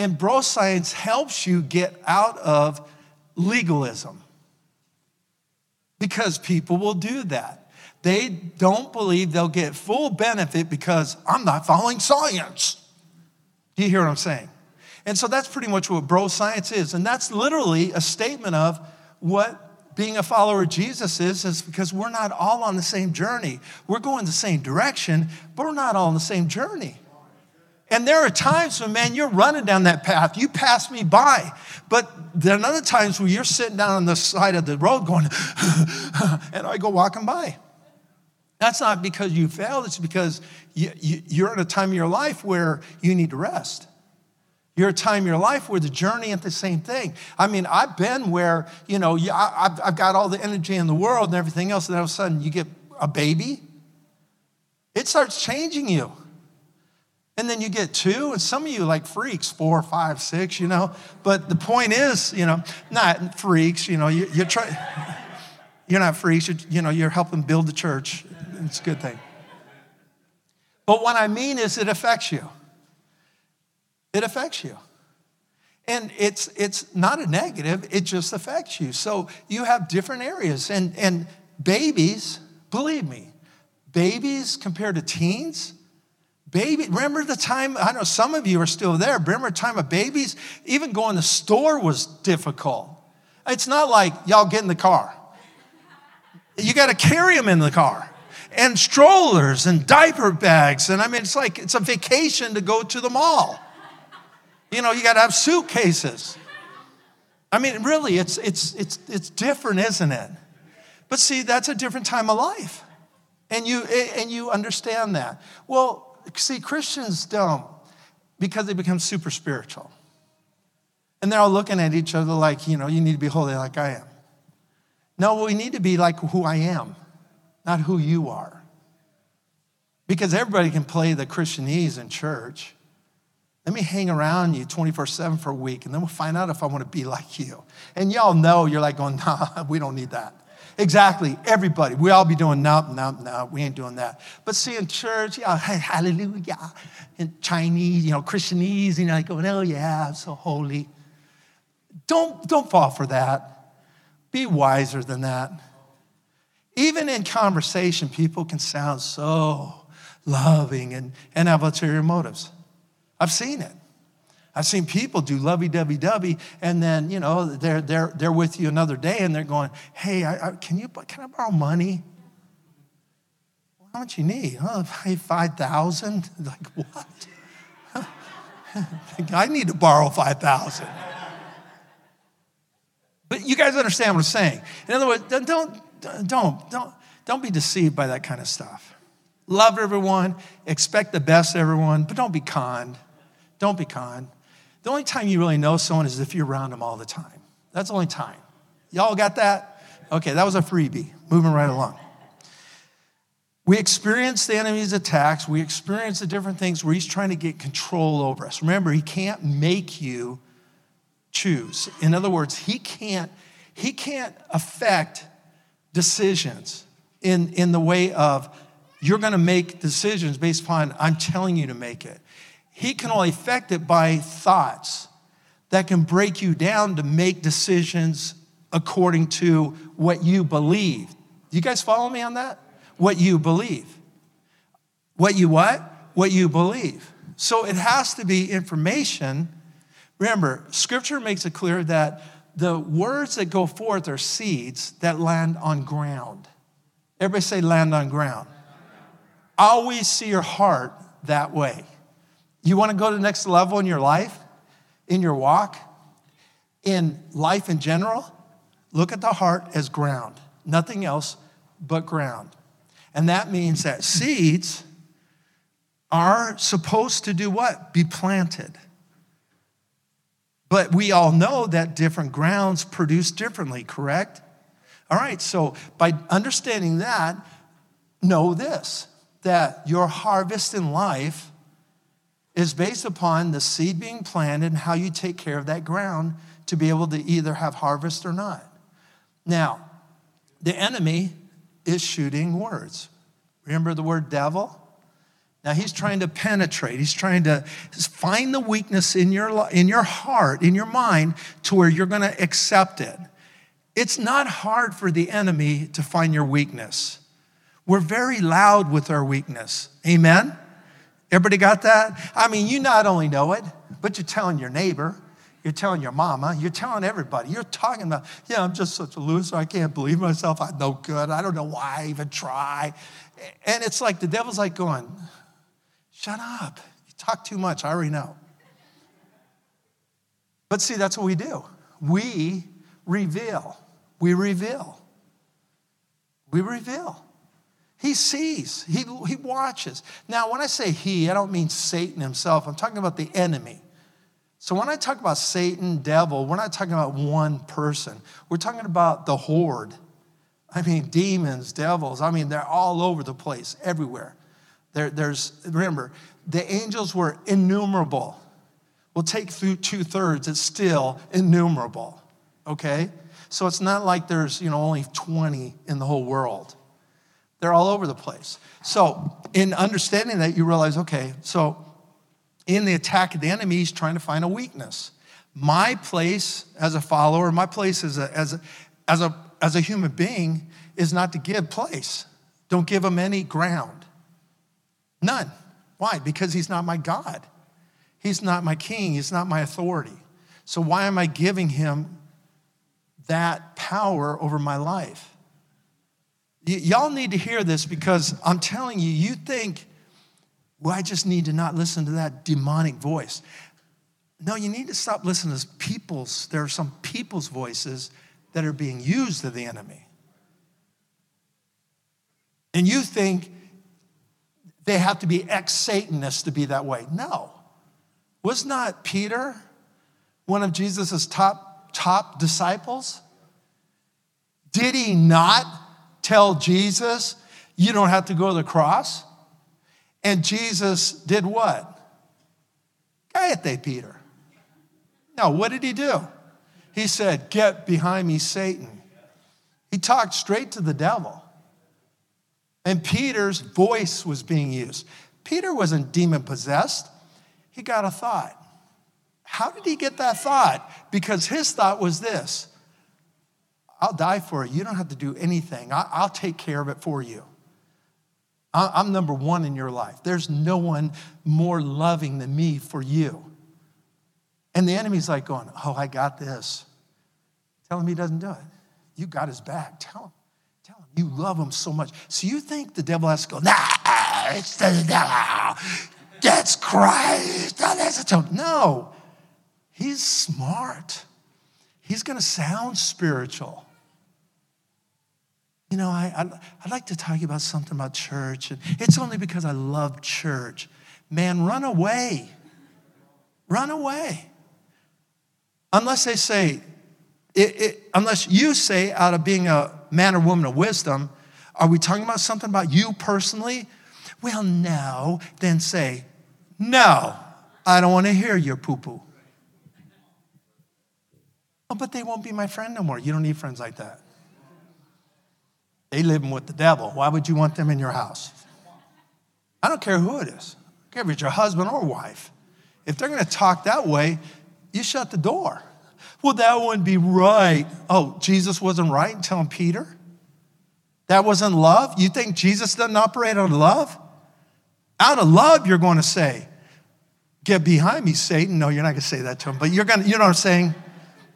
And bro science helps you get out of legalism because people will do that. They don't believe they'll get full benefit because I'm not following science. Do you hear what I'm saying? And so that's pretty much what bro science is. And that's literally a statement of what being a follower of Jesus is, is because we're not all on the same journey. We're going the same direction, but we're not all on the same journey. And there are times when, man, you're running down that path. You pass me by. But there are other times where you're sitting down on the side of the road going, <laughs> and I go walking by. That's not because you failed, it's because you, you, you're in a time of your life where you need to rest. You're a time in your life where the journey ain't the same thing. I mean, I've been where, you know, I've, I've got all the energy in the world and everything else, and all of a sudden you get a baby. It starts changing you. And then you get two, and some of you like freaks, four, five, six, you know. But the point is, you know, not freaks, you know, you, you're trying, <laughs> you're not freaks, you're, you know, you're helping build the church. It's a good thing. But what I mean is, it affects you. It affects you. And it's, it's not a negative, it just affects you. So you have different areas. And, and babies, believe me, babies compared to teens, baby, remember the time, I know some of you are still there, remember the time of babies? Even going to the store was difficult. It's not like y'all get in the car. You got to carry them in the car and strollers and diaper bags. And I mean, it's like it's a vacation to go to the mall. You know, you got to have suitcases. I mean, really, it's, it's, it's, it's different, isn't it? But see, that's a different time of life. And you, and you understand that. Well, see, Christians don't because they become super spiritual. And they're all looking at each other like, you know, you need to be holy like I am. No, we need to be like who I am not who you are. Because everybody can play the Christianese in church. Let me hang around you 24 7 for a week, and then we'll find out if I want to be like you. And y'all know you're like going, <laughs> nah, we don't need that. Exactly, everybody. We all be doing, no, no, no, we ain't doing that. But see, in church, yeah, hallelujah. In Chinese, you know, Christianese, you know, like going, oh yeah, I'm so holy. Don't, don't fall for that. Be wiser than that. Even in conversation, people can sound so loving and, and have ulterior motives. I've seen it. I've seen people do lovey dovey dovey, and then, you know, they're, they're, they're with you another day and they're going, hey, I, I, can, you, can I borrow money? how much you need? Oh, 5000 <laughs> Like, what? <laughs> I need to borrow 5000 But you guys understand what I'm saying. In other words, don't, don't, don't, don't be deceived by that kind of stuff. Love everyone, expect the best of everyone, but don't be conned. Don't be conned. The only time you really know someone is if you're around them all the time. That's the only time. Y'all got that? Okay, that was a freebie. Moving right along. We experience the enemy's attacks. We experience the different things where he's trying to get control over us. Remember, he can't make you choose. In other words, he can't, he can't affect decisions in, in the way of you're going to make decisions based upon I'm telling you to make it. He can only affect it by thoughts that can break you down to make decisions according to what you believe. You guys follow me on that? What you believe. What you what? What you believe. So it has to be information. Remember, scripture makes it clear that the words that go forth are seeds that land on ground. Everybody say land on ground. Always see your heart that way. You want to go to the next level in your life, in your walk, in life in general? Look at the heart as ground, nothing else but ground. And that means that seeds are supposed to do what? Be planted. But we all know that different grounds produce differently, correct? All right, so by understanding that, know this that your harvest in life is based upon the seed being planted and how you take care of that ground to be able to either have harvest or not. Now, the enemy is shooting words. Remember the word devil? Now he's trying to penetrate. He's trying to find the weakness in your, in your heart, in your mind, to where you're going to accept it. It's not hard for the enemy to find your weakness. We're very loud with our weakness. Amen? Everybody got that? I mean, you not only know it, but you're telling your neighbor, you're telling your mama, you're telling everybody. You're talking about, yeah, I'm just such a loser. I can't believe myself. I'm no good. I don't know why I even try. And it's like the devil's like going, shut up. You talk too much. I already know. But see, that's what we do. We reveal. We reveal. We reveal. He sees, he, he watches. Now, when I say he, I don't mean Satan himself, I'm talking about the enemy. So when I talk about Satan, devil, we're not talking about one person. We're talking about the horde. I mean, demons, devils, I mean, they're all over the place, everywhere. There, there's, remember, the angels were innumerable. We'll take through two thirds, it's still innumerable, okay? So it's not like there's, you know, only 20 in the whole world. They're all over the place. So, in understanding that, you realize, okay, so in the attack of the enemy, he's trying to find a weakness. My place as a follower, my place as a, as a, as a, as a human being is not to give place. Don't give him any ground. None. Why? Because he's not my God. He's not my king. He's not my authority. So why am I giving him that power over my life? Y- y'all need to hear this because I'm telling you, you think well, I just need to not listen to that demonic voice. No, you need to stop listening to people's, there are some people's voices that are being used to the enemy. And you think they have to be ex Satanists to be that way. No. Was not Peter one of Jesus' top, top disciples? Did he not tell Jesus, you don't have to go to the cross? And Jesus did what? Cállate, Peter. Now, what did he do? He said, Get behind me, Satan. He talked straight to the devil. And Peter's voice was being used. Peter wasn't demon possessed, he got a thought. How did he get that thought? Because his thought was this I'll die for it. You don't have to do anything, I'll take care of it for you. I'm number one in your life. There's no one more loving than me for you. And the enemy's like going, Oh, I got this. Tell him he doesn't do it. You got his back. Tell him. Tell him you love him so much. So you think the devil has to go, Nah, it's the devil. That's Christ. No, he's smart. He's going to sound spiritual you know, I, I, would like to talk about something about church. And it's only because I love church. Man, run away. Run away. Unless they say, it, it, unless you say, out of being a man or woman of wisdom, Are we talking about something about you personally? Well, no. Then say, no, I don't want to hear your poo poo. Oh, but they won't be my friend no more. You don't need friends like that. They living with the devil. Why would you want them in your house? I don't care who it is. I don't care if it's your husband or wife. If they're going to talk that way, you shut the door. Well, that wouldn't be right. Oh, Jesus wasn't right in telling Peter? That wasn't love? You think Jesus doesn't operate out of love? Out of love, you're going to say, Get behind me, Satan. No, you're not going to say that to him, but you're going to, you know what I'm saying?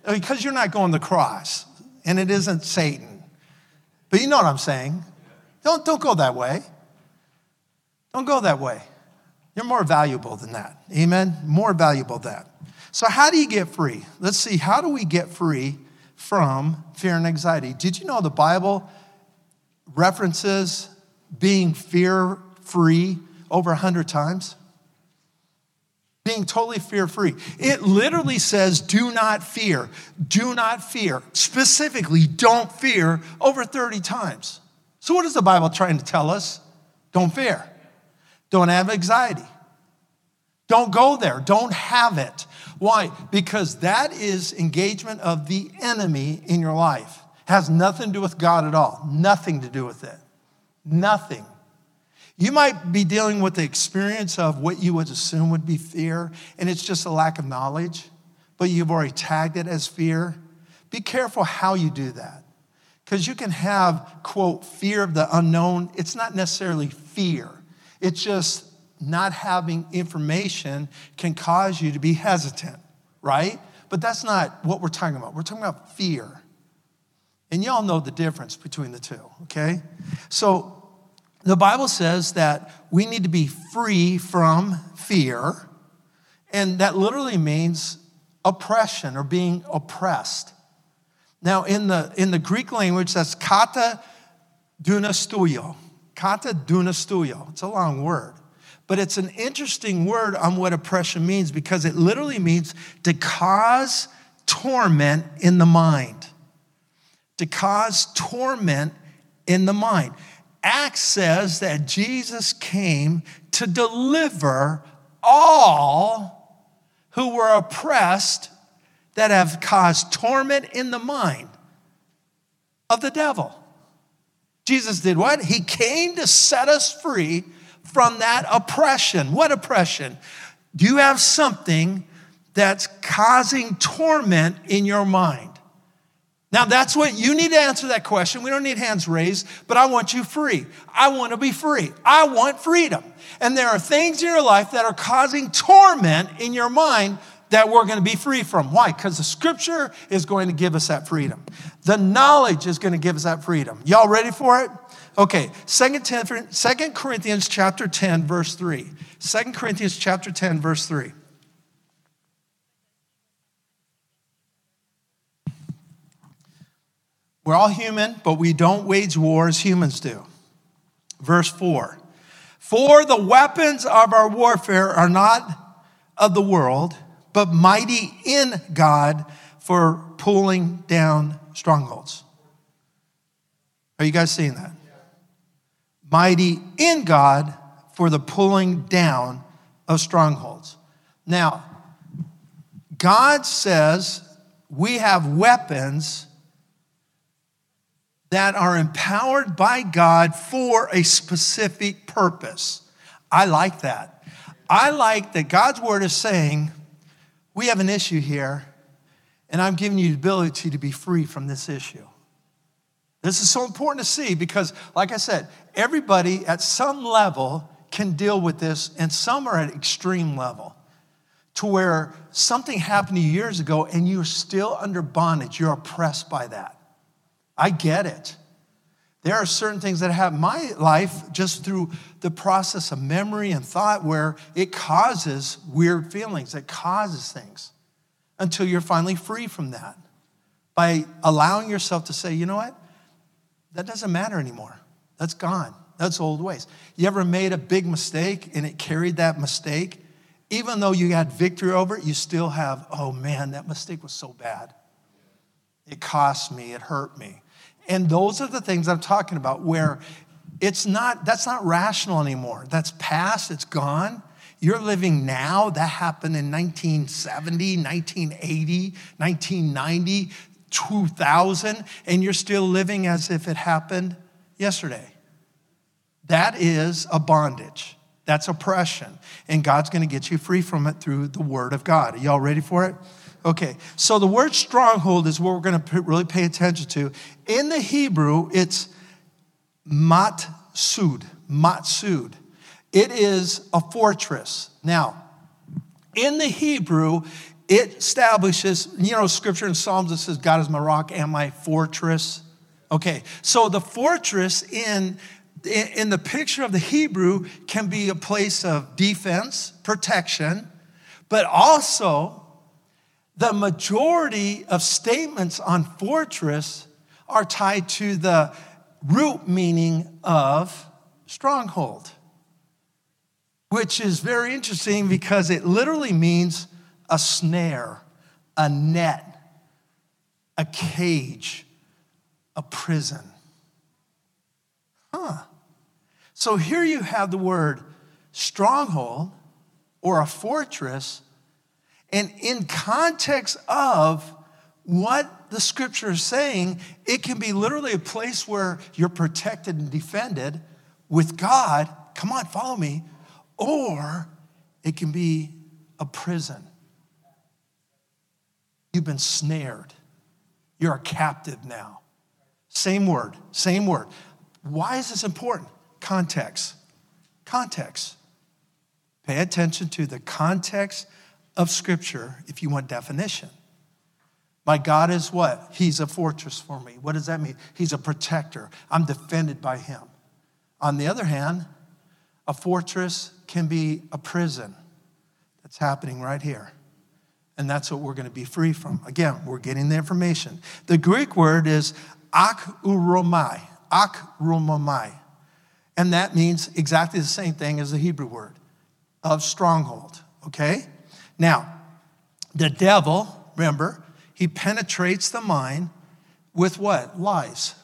Because you're not going to the cross, and it isn't Satan. But you know what I'm saying. Don't, don't go that way. Don't go that way. You're more valuable than that. Amen? More valuable than that. So, how do you get free? Let's see, how do we get free from fear and anxiety? Did you know the Bible references being fear free over 100 times? Being totally fear free. It literally says, do not fear, do not fear. Specifically, don't fear over 30 times. So, what is the Bible trying to tell us? Don't fear, don't have anxiety. Don't go there. Don't have it. Why? Because that is engagement of the enemy in your life. Has nothing to do with God at all. Nothing to do with it. Nothing. You might be dealing with the experience of what you would assume would be fear, and it's just a lack of knowledge, but you've already tagged it as fear. Be careful how you do that. Because you can have, quote, fear of the unknown. It's not necessarily fear, it's just not having information can cause you to be hesitant, right? But that's not what we're talking about. We're talking about fear. And y'all know the difference between the two, okay? So the Bible says that we need to be free from fear, and that literally means oppression or being oppressed. Now, in the, in the Greek language, that's kata dunastuio. Kata dunastuio. It's a long word. But it's an interesting word on what oppression means because it literally means to cause torment in the mind to cause torment in the mind. Acts says that Jesus came to deliver all who were oppressed that have caused torment in the mind of the devil. Jesus did what? He came to set us free from that oppression. What oppression? Do you have something that's causing torment in your mind? Now, that's what you need to answer that question. We don't need hands raised, but I want you free. I want to be free. I want freedom. And there are things in your life that are causing torment in your mind that we're going to be free from. Why? Because the scripture is going to give us that freedom. The knowledge is going to give us that freedom. Y'all ready for it? Okay, Second Corinthians chapter 10, verse 3. 2 Corinthians chapter 10, verse 3. We're all human, but we don't wage war as humans do. Verse 4 For the weapons of our warfare are not of the world, but mighty in God for pulling down strongholds. Are you guys seeing that? Mighty in God for the pulling down of strongholds. Now, God says we have weapons that are empowered by God for a specific purpose. I like that. I like that God's word is saying, we have an issue here, and I'm giving you the ability to be free from this issue. This is so important to see because, like I said, everybody at some level can deal with this, and some are at extreme level to where something happened to you years ago and you're still under bondage. You're oppressed by that. I get it. There are certain things that have my life just through the process of memory and thought where it causes weird feelings, it causes things until you're finally free from that by allowing yourself to say, you know what? That doesn't matter anymore. That's gone. That's old ways. You ever made a big mistake and it carried that mistake? Even though you had victory over it, you still have, oh man, that mistake was so bad. It cost me, it hurt me. And those are the things I'm talking about where it's not, that's not rational anymore. That's past, it's gone. You're living now. That happened in 1970, 1980, 1990, 2000, and you're still living as if it happened yesterday. That is a bondage. That's oppression. And God's going to get you free from it through the Word of God. Are y'all ready for it? Okay, so the word stronghold is what we're going to really pay attention to. In the Hebrew, it's matsud, matsud. It is a fortress. Now, in the Hebrew, it establishes, you know, scripture in Psalms that says, God is my rock and my fortress. Okay, so the fortress in, in the picture of the Hebrew can be a place of defense, protection, but also the majority of statements on fortress are tied to the root meaning of stronghold, which is very interesting because it literally means a snare, a net, a cage, a prison. Huh. So here you have the word stronghold or a fortress and in context of what the scripture is saying, it can be literally a place where you're protected and defended with God. Come on, follow me. Or it can be a prison. You've been snared. You're a captive now. Same word, same word. Why is this important? Context. Context. Pay attention to the context of Scripture if you want definition. My God is what? He's a fortress for me. What does that mean? He's a protector. I'm defended by Him. On the other hand, a fortress can be a prison. That's happening right here. And that's what we're going to be free from. Again, we're getting the information. The Greek word is akuromai, akuromai. And that means exactly the same thing as the Hebrew word of stronghold, okay? Now, the devil, remember, he penetrates the mind with what? Lies.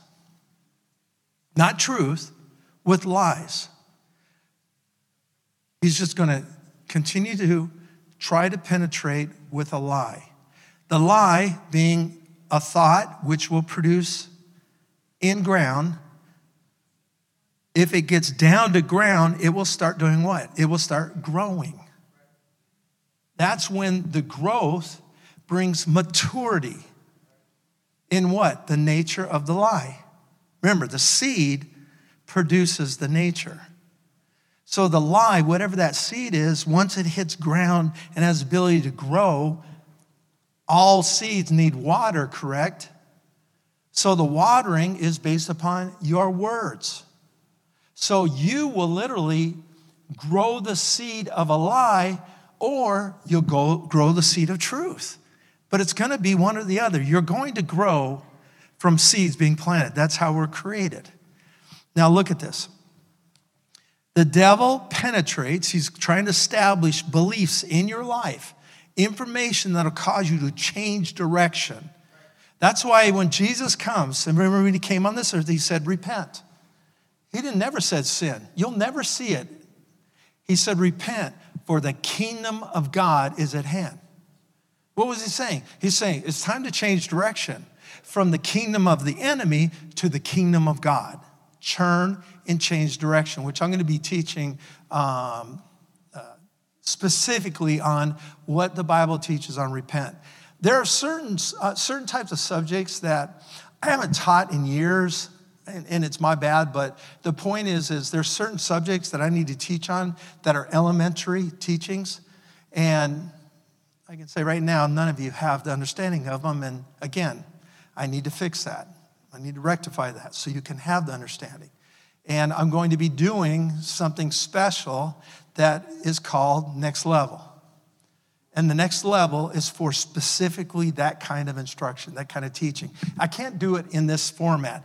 Not truth, with lies. He's just going to continue to try to penetrate with a lie. The lie being a thought which will produce in ground. If it gets down to ground, it will start doing what? It will start growing. That's when the growth brings maturity in what? The nature of the lie. Remember, the seed produces the nature. So the lie, whatever that seed is, once it hits ground and has ability to grow, all seeds need water, correct? So the watering is based upon your words. So you will literally grow the seed of a lie or you'll go grow the seed of truth. But it's going to be one or the other. You're going to grow from seeds being planted. That's how we're created. Now, look at this. The devil penetrates, he's trying to establish beliefs in your life, information that'll cause you to change direction. That's why when Jesus comes, and remember when he came on this earth, he said, Repent. He didn't never said sin. You'll never see it. He said, Repent for the kingdom of God is at hand. What was he saying? He's saying it's time to change direction from the kingdom of the enemy to the kingdom of God. Churn and change direction, which I'm going to be teaching um, uh, specifically on what the Bible teaches on repent. There are certain, uh, certain types of subjects that I haven't taught in years and, and it's my bad, but the point is, is there's certain subjects that I need to teach on that are elementary teachings, and I can say right now, none of you have the understanding of them, and again, I need to fix that. I need to rectify that so you can have the understanding. And I'm going to be doing something special that is called next level. And the next level is for specifically that kind of instruction, that kind of teaching. I can't do it in this format.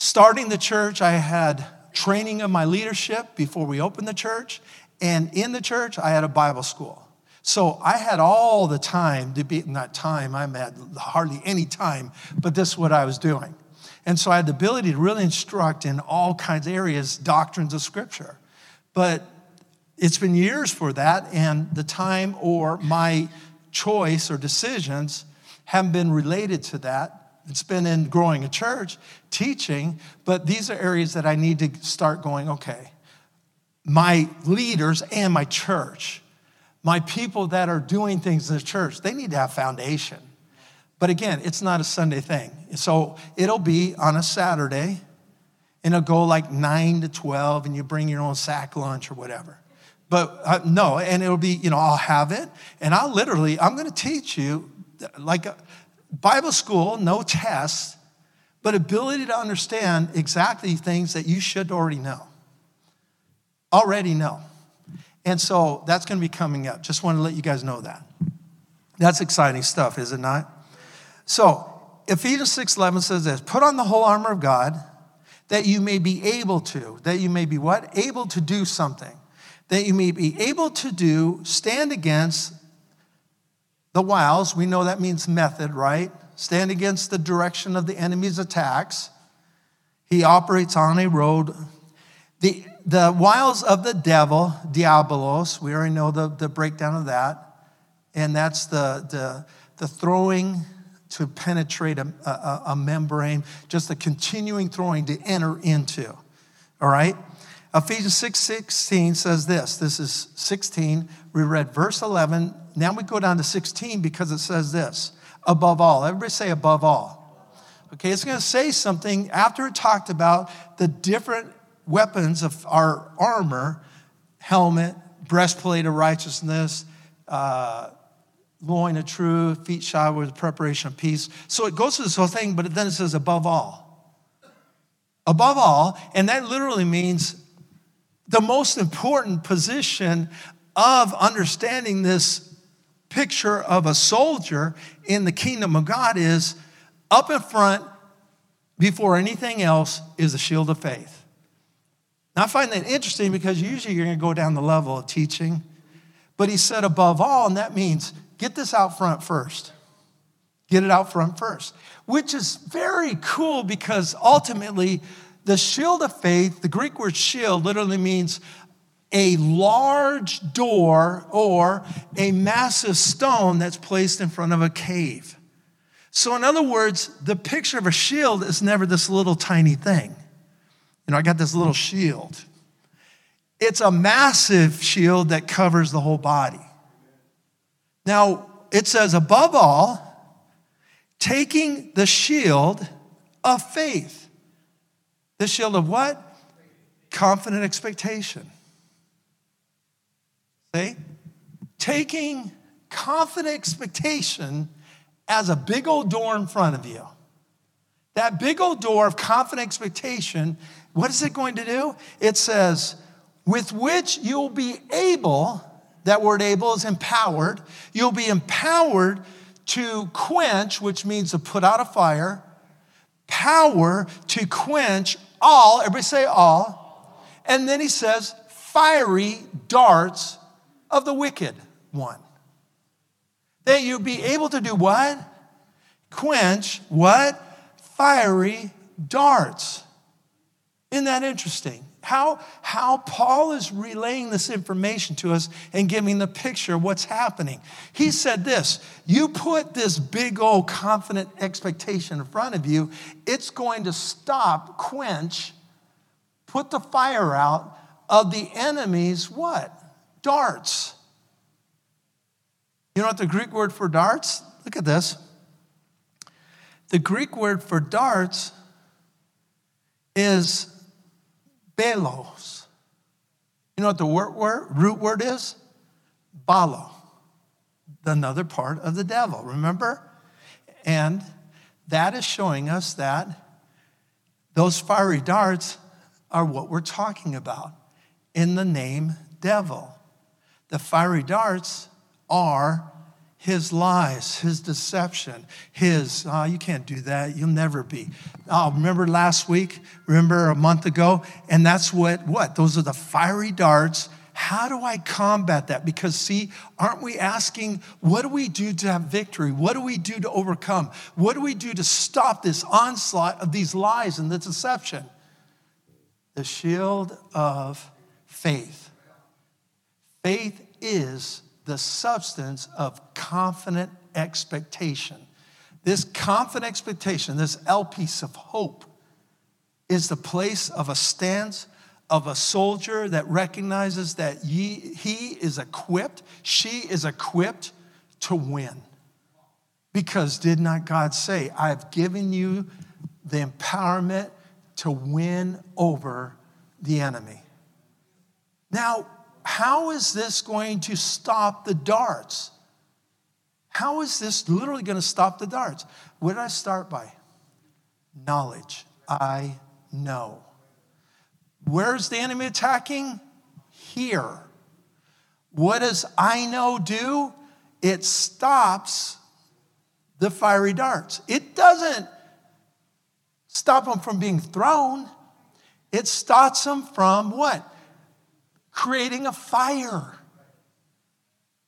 Starting the church, I had training of my leadership before we opened the church. And in the church, I had a Bible school. So I had all the time to be, not time, I had hardly any time, but this is what I was doing. And so I had the ability to really instruct in all kinds of areas, doctrines of Scripture. But it's been years for that, and the time or my choice or decisions haven't been related to that. It's been in growing a church, teaching, but these are areas that I need to start going, okay, my leaders and my church, my people that are doing things in the church, they need to have foundation. But again, it's not a Sunday thing. So it'll be on a Saturday, and it'll go like 9 to 12, and you bring your own sack lunch or whatever. But uh, no, and it'll be, you know, I'll have it, and I'll literally, I'm going to teach you like a Bible school, no tests, but ability to understand exactly things that you should already know. Already know. And so that's going to be coming up. Just want to let you guys know that. That's exciting stuff, is it not? So, Ephesians 6:11 says this, "Put on the whole armor of God, that you may be able to, that you may be what? Able to do something. That you may be able to do stand against the wiles, we know that means method, right? Stand against the direction of the enemy's attacks. He operates on a road. The, the wiles of the devil, diabolos, we already know the, the breakdown of that. And that's the, the, the throwing to penetrate a, a, a membrane, just the continuing throwing to enter into. All right? Ephesians 6 16 says this. This is 16. We read verse 11. Now we go down to 16 because it says this above all. Everybody say above all. Okay, it's going to say something after it talked about the different weapons of our armor helmet, breastplate of righteousness, uh, loin of truth, feet shod with preparation of peace. So it goes through this whole thing, but then it says above all. Above all, and that literally means the most important position of understanding this picture of a soldier in the kingdom of God is up in front, before anything else, is the shield of faith. Now, I find that interesting because usually you're going to go down the level of teaching, but he said above all, and that means get this out front first. Get it out front first, which is very cool because ultimately, the shield of faith, the Greek word shield, literally means a large door or a massive stone that's placed in front of a cave. So, in other words, the picture of a shield is never this little tiny thing. You know, I got this little shield. It's a massive shield that covers the whole body. Now, it says, above all, taking the shield of faith. The shield of what? Confident expectation. See? Taking confident expectation as a big old door in front of you. That big old door of confident expectation, what is it going to do? It says, with which you'll be able, that word able is empowered, you'll be empowered to quench, which means to put out a fire, power to quench all, everybody say all. And then he says, fiery darts of the wicked one. That you be able to do what? Quench what? Fiery darts. Isn't that interesting? How, how Paul is relaying this information to us and giving the picture of what's happening. He said this You put this big old confident expectation in front of you, it's going to stop, quench, put the fire out of the enemy's what? darts. You know what the Greek word for darts? Look at this. The Greek word for darts is belos. You know what the word, word, root word is? Balo, another part of the devil, remember? And that is showing us that those fiery darts are what we're talking about in the name devil. The fiery darts are his lies, his deception, his, oh, you can't do that. You'll never be. Oh, remember last week? Remember a month ago? And that's what, what? Those are the fiery darts how do I combat that? Because, see, aren't we asking, what do we do to have victory? What do we do to overcome? What do we do to stop this onslaught of these lies and the deception? The shield of faith. Faith is the substance of confident expectation. This confident expectation, this elpis of hope, is the place of a stance of a soldier that recognizes that ye, he is equipped, she is equipped to win. Because did not God say, I've given you the empowerment to win over the enemy? Now, how is this going to stop the darts? How is this literally going to stop the darts? What did I start by? Knowledge. I know. Where's the enemy attacking? Here. What does I know do? It stops the fiery darts. It doesn't stop them from being thrown, it stops them from what? Creating a fire.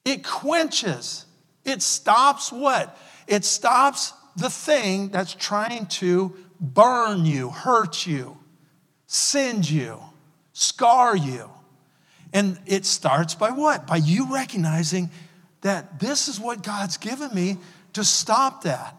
It quenches. It stops what? It stops the thing that's trying to burn you, hurt you send you, scar you. And it starts by what? By you recognizing that this is what God's given me to stop that.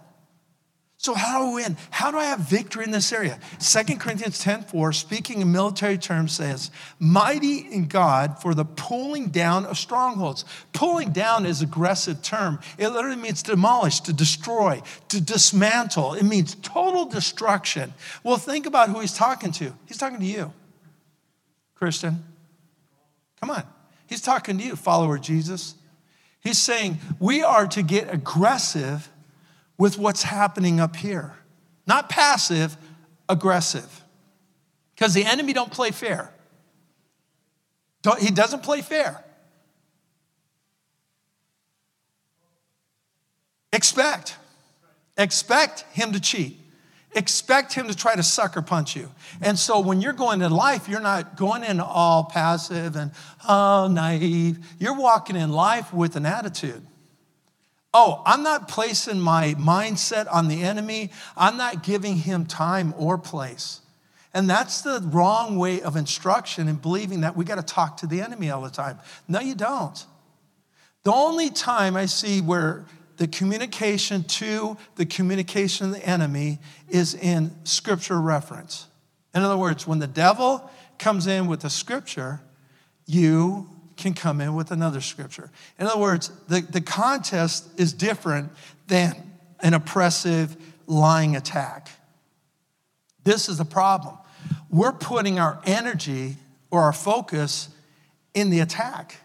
So how do I win? How do I have victory in this area? 2 Corinthians 10 4, speaking in military terms, says, mighty in God for the pulling down of strongholds. Pulling down is aggressive term. It literally means to demolish, to destroy, to dismantle. It means total destruction. Well, think about who he's talking to. He's talking to you, Christian. Come on. He's talking to you, follower Jesus. He's saying we are to get aggressive with what's happening up here. Not passive, aggressive. Because the enemy don't play fair. Don't, he doesn't play fair. Expect. Expect him to cheat. Expect him to try to sucker punch you. And so when you're going in life, you're not going in all passive and oh, naive. You're walking in life with an attitude. Oh, I'm not placing my mindset on the enemy. I'm not giving him time or place. And that's the wrong way of instruction and believing that we got to talk to the enemy all the time. No, you don't. The only time I see where the communication to the communication of the enemy is in scripture reference. In other words, when the devil comes in with a scripture, you can come in with another scripture. In other words, the, the contest is different than an oppressive, lying attack. This is the problem. We're putting our energy or our focus in the attack,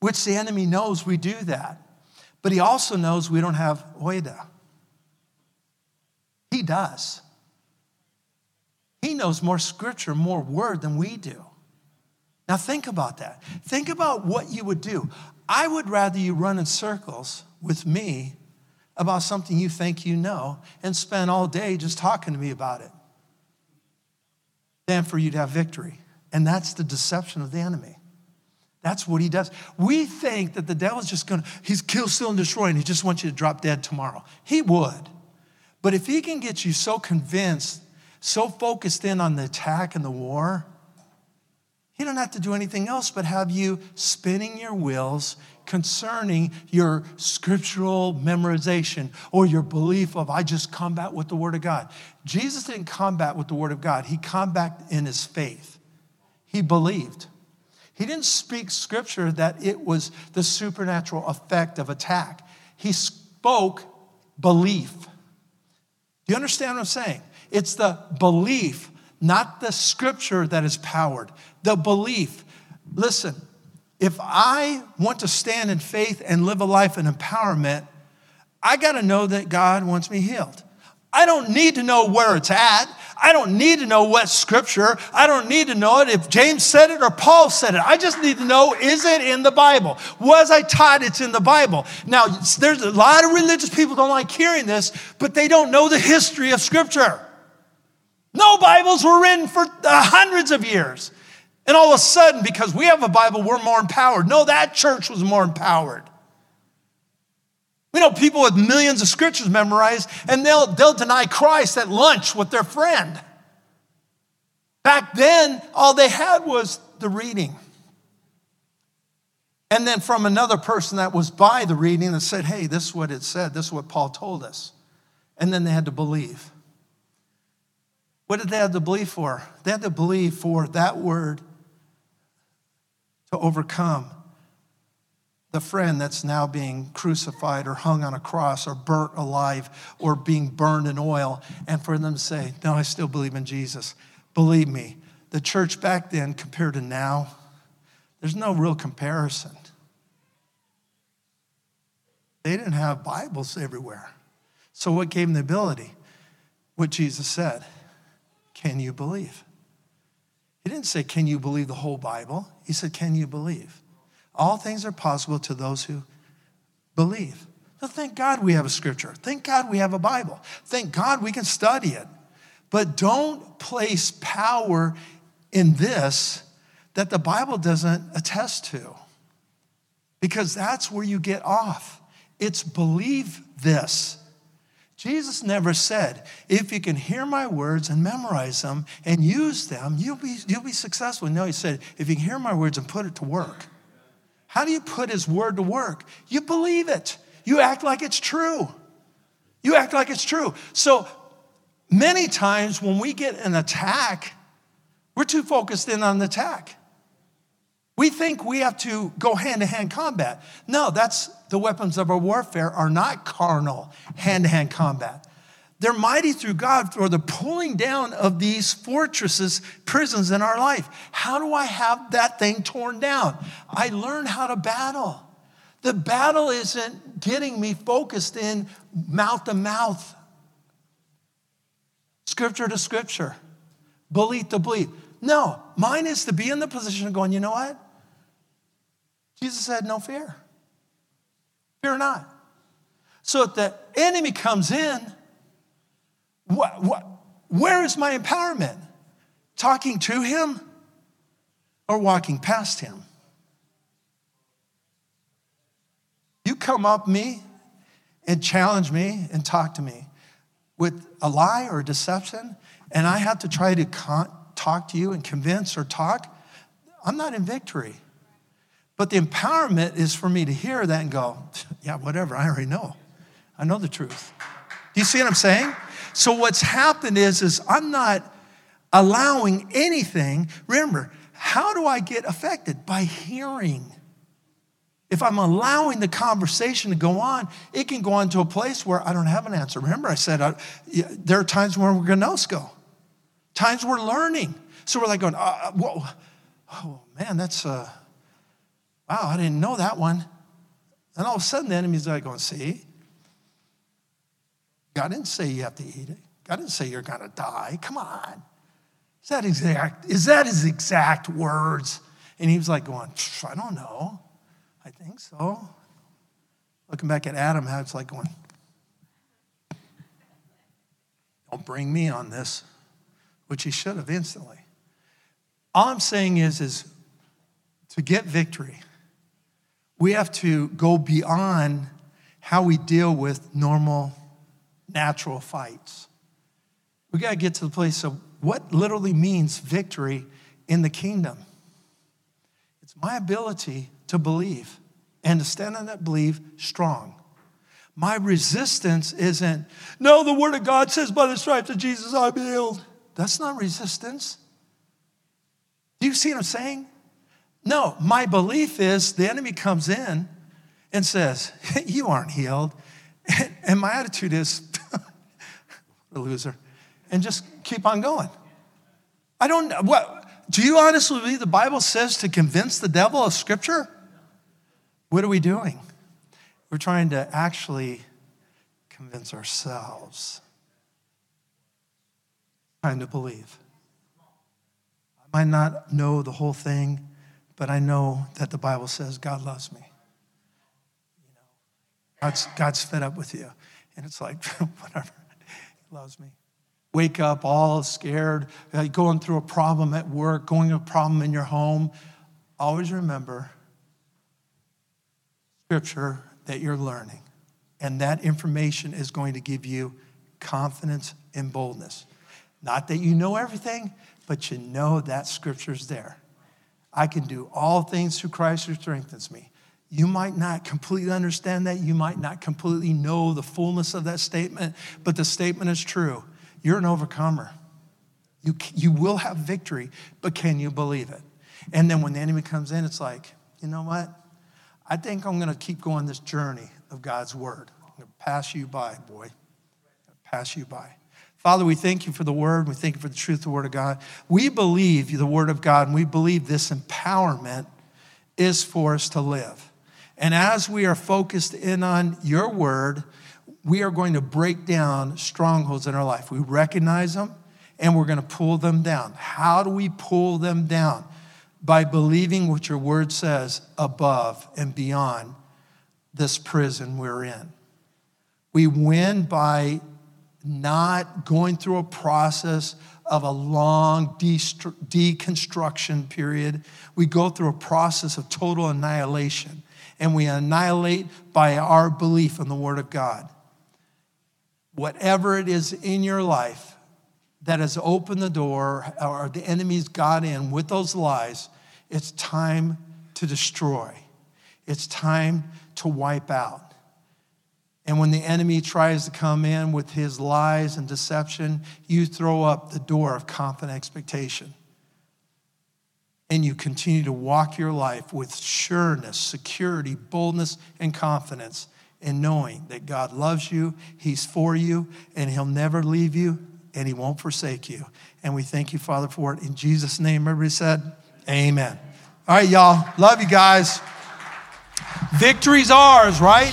which the enemy knows we do that. But he also knows we don't have oida. He does. He knows more scripture, more word than we do. Now, think about that. Think about what you would do. I would rather you run in circles with me about something you think you know and spend all day just talking to me about it than for you to have victory. And that's the deception of the enemy. That's what he does. We think that the devil's just gonna, he's kill, steal, and destroy, and he just wants you to drop dead tomorrow. He would. But if he can get you so convinced, so focused in on the attack and the war, he don't have to do anything else but have you spinning your wheels concerning your scriptural memorization or your belief of, I just combat with the Word of God. Jesus didn't combat with the Word of God, He combated in His faith. He believed. He didn't speak scripture that it was the supernatural effect of attack. He spoke belief. Do you understand what I'm saying? It's the belief not the scripture that is powered, the belief. Listen, if I want to stand in faith and live a life in empowerment, I got to know that God wants me healed. I don't need to know where it's at. I don't need to know what scripture. I don't need to know it if James said it or Paul said it. I just need to know is it in the Bible? Was I taught it's in the Bible? Now, there's a lot of religious people don't like hearing this, but they don't know the history of scripture. No Bibles were written for uh, hundreds of years. And all of a sudden, because we have a Bible, we're more empowered. No, that church was more empowered. We know people with millions of scriptures memorized, and they'll, they'll deny Christ at lunch with their friend. Back then, all they had was the reading. And then from another person that was by the reading that said, hey, this is what it said, this is what Paul told us. And then they had to believe. What did they have to believe for? They had to believe for that word to overcome the friend that's now being crucified or hung on a cross or burnt alive or being burned in oil, and for them to say, No, I still believe in Jesus. Believe me, the church back then compared to now, there's no real comparison. They didn't have Bibles everywhere. So, what gave them the ability? What Jesus said Can you believe? He didn't say, Can you believe the whole Bible? He said, Can you believe? All things are possible to those who believe. So thank God we have a scripture. Thank God we have a Bible. Thank God we can study it. But don't place power in this that the Bible doesn't attest to, because that's where you get off. It's believe this. Jesus never said, if you can hear my words and memorize them and use them, you'll be, you'll be successful. No, he said, if you can hear my words and put it to work. How do you put his word to work? You believe it. You act like it's true. You act like it's true. So many times when we get an attack, we're too focused in on the attack. We think we have to go hand to hand combat. No, that's the weapons of our warfare are not carnal hand to hand combat. They're mighty through God for the pulling down of these fortresses, prisons in our life. How do I have that thing torn down? I learn how to battle. The battle isn't getting me focused in mouth to mouth, scripture to scripture, belief to belief. No, mine is to be in the position of going, you know what? Jesus said, no fear. Fear not. So if the enemy comes in, what, what, where is my empowerment? Talking to him or walking past him? You come up me and challenge me and talk to me with a lie or a deception, and I have to try to con- talk to you and convince or talk, I'm not in victory. But the empowerment is for me to hear that and go, yeah, whatever, I already know. I know the truth. Do you see what I'm saying? So what's happened is, is I'm not allowing anything. Remember, how do I get affected? By hearing. If I'm allowing the conversation to go on, it can go on to a place where I don't have an answer. Remember, I said uh, there are times when we're gnosko, times we're learning. So we're like going, uh, whoa, oh man, that's, uh, wow, I didn't know that one. And all of a sudden, the enemy's like going, see, God didn't say you have to eat it. God didn't say you're going to die. Come on. Is that exact? Is that his exact words? And he was like going, I don't know. I think so. Looking back at Adam, how it's like going, don't bring me on this, which he should have instantly. All I'm saying is, is to get victory, we have to go beyond how we deal with normal natural fights. We got to get to the place of what literally means victory in the kingdom. It's my ability to believe and to stand on that belief strong. My resistance isn't, no, the word of God says by the stripes of Jesus be healed. That's not resistance. Do you see what I'm saying? No, my belief is the enemy comes in and says, <laughs> You aren't healed. <laughs> And my attitude is, <laughs> a loser, and just keep on going. I don't, what, do you honestly believe the Bible says to convince the devil of Scripture? What are we doing? We're trying to actually convince ourselves, trying to believe. I might not know the whole thing, but I know that the Bible says God loves me. You know, God's, God's fed up with you. And it's like, <laughs> whatever, he loves me. wake up all scared, uh, going through a problem at work, going through a problem in your home, always remember scripture that you're learning. And that information is going to give you confidence and boldness. Not that you know everything, but you know that scripture's there. I can do all things through Christ who strengthens me. You might not completely understand that. You might not completely know the fullness of that statement, but the statement is true. You're an overcomer. You, you will have victory, but can you believe it? And then when the enemy comes in, it's like, you know what? I think I'm going to keep going this journey of God's word. I'm going to pass you by, boy. Pass you by. Father, we thank you for the word. We thank you for the truth of the word of God. We believe the word of God, and we believe this empowerment is for us to live. And as we are focused in on your word, we are going to break down strongholds in our life. We recognize them and we're going to pull them down. How do we pull them down? By believing what your word says above and beyond this prison we're in. We win by not going through a process of a long deconstruction period. We go through a process of total annihilation, and we annihilate by our belief in the Word of God. Whatever it is in your life that has opened the door or the enemy's got in with those lies, it's time to destroy. It's time to wipe out. And when the enemy tries to come in with his lies and deception, you throw up the door of confident expectation. And you continue to walk your life with sureness, security, boldness, and confidence in knowing that God loves you, He's for you, and He'll never leave you, and He won't forsake you. And we thank you, Father, for it. In Jesus' name, everybody said, Amen. All right, y'all. Love you guys. Victory's ours, right?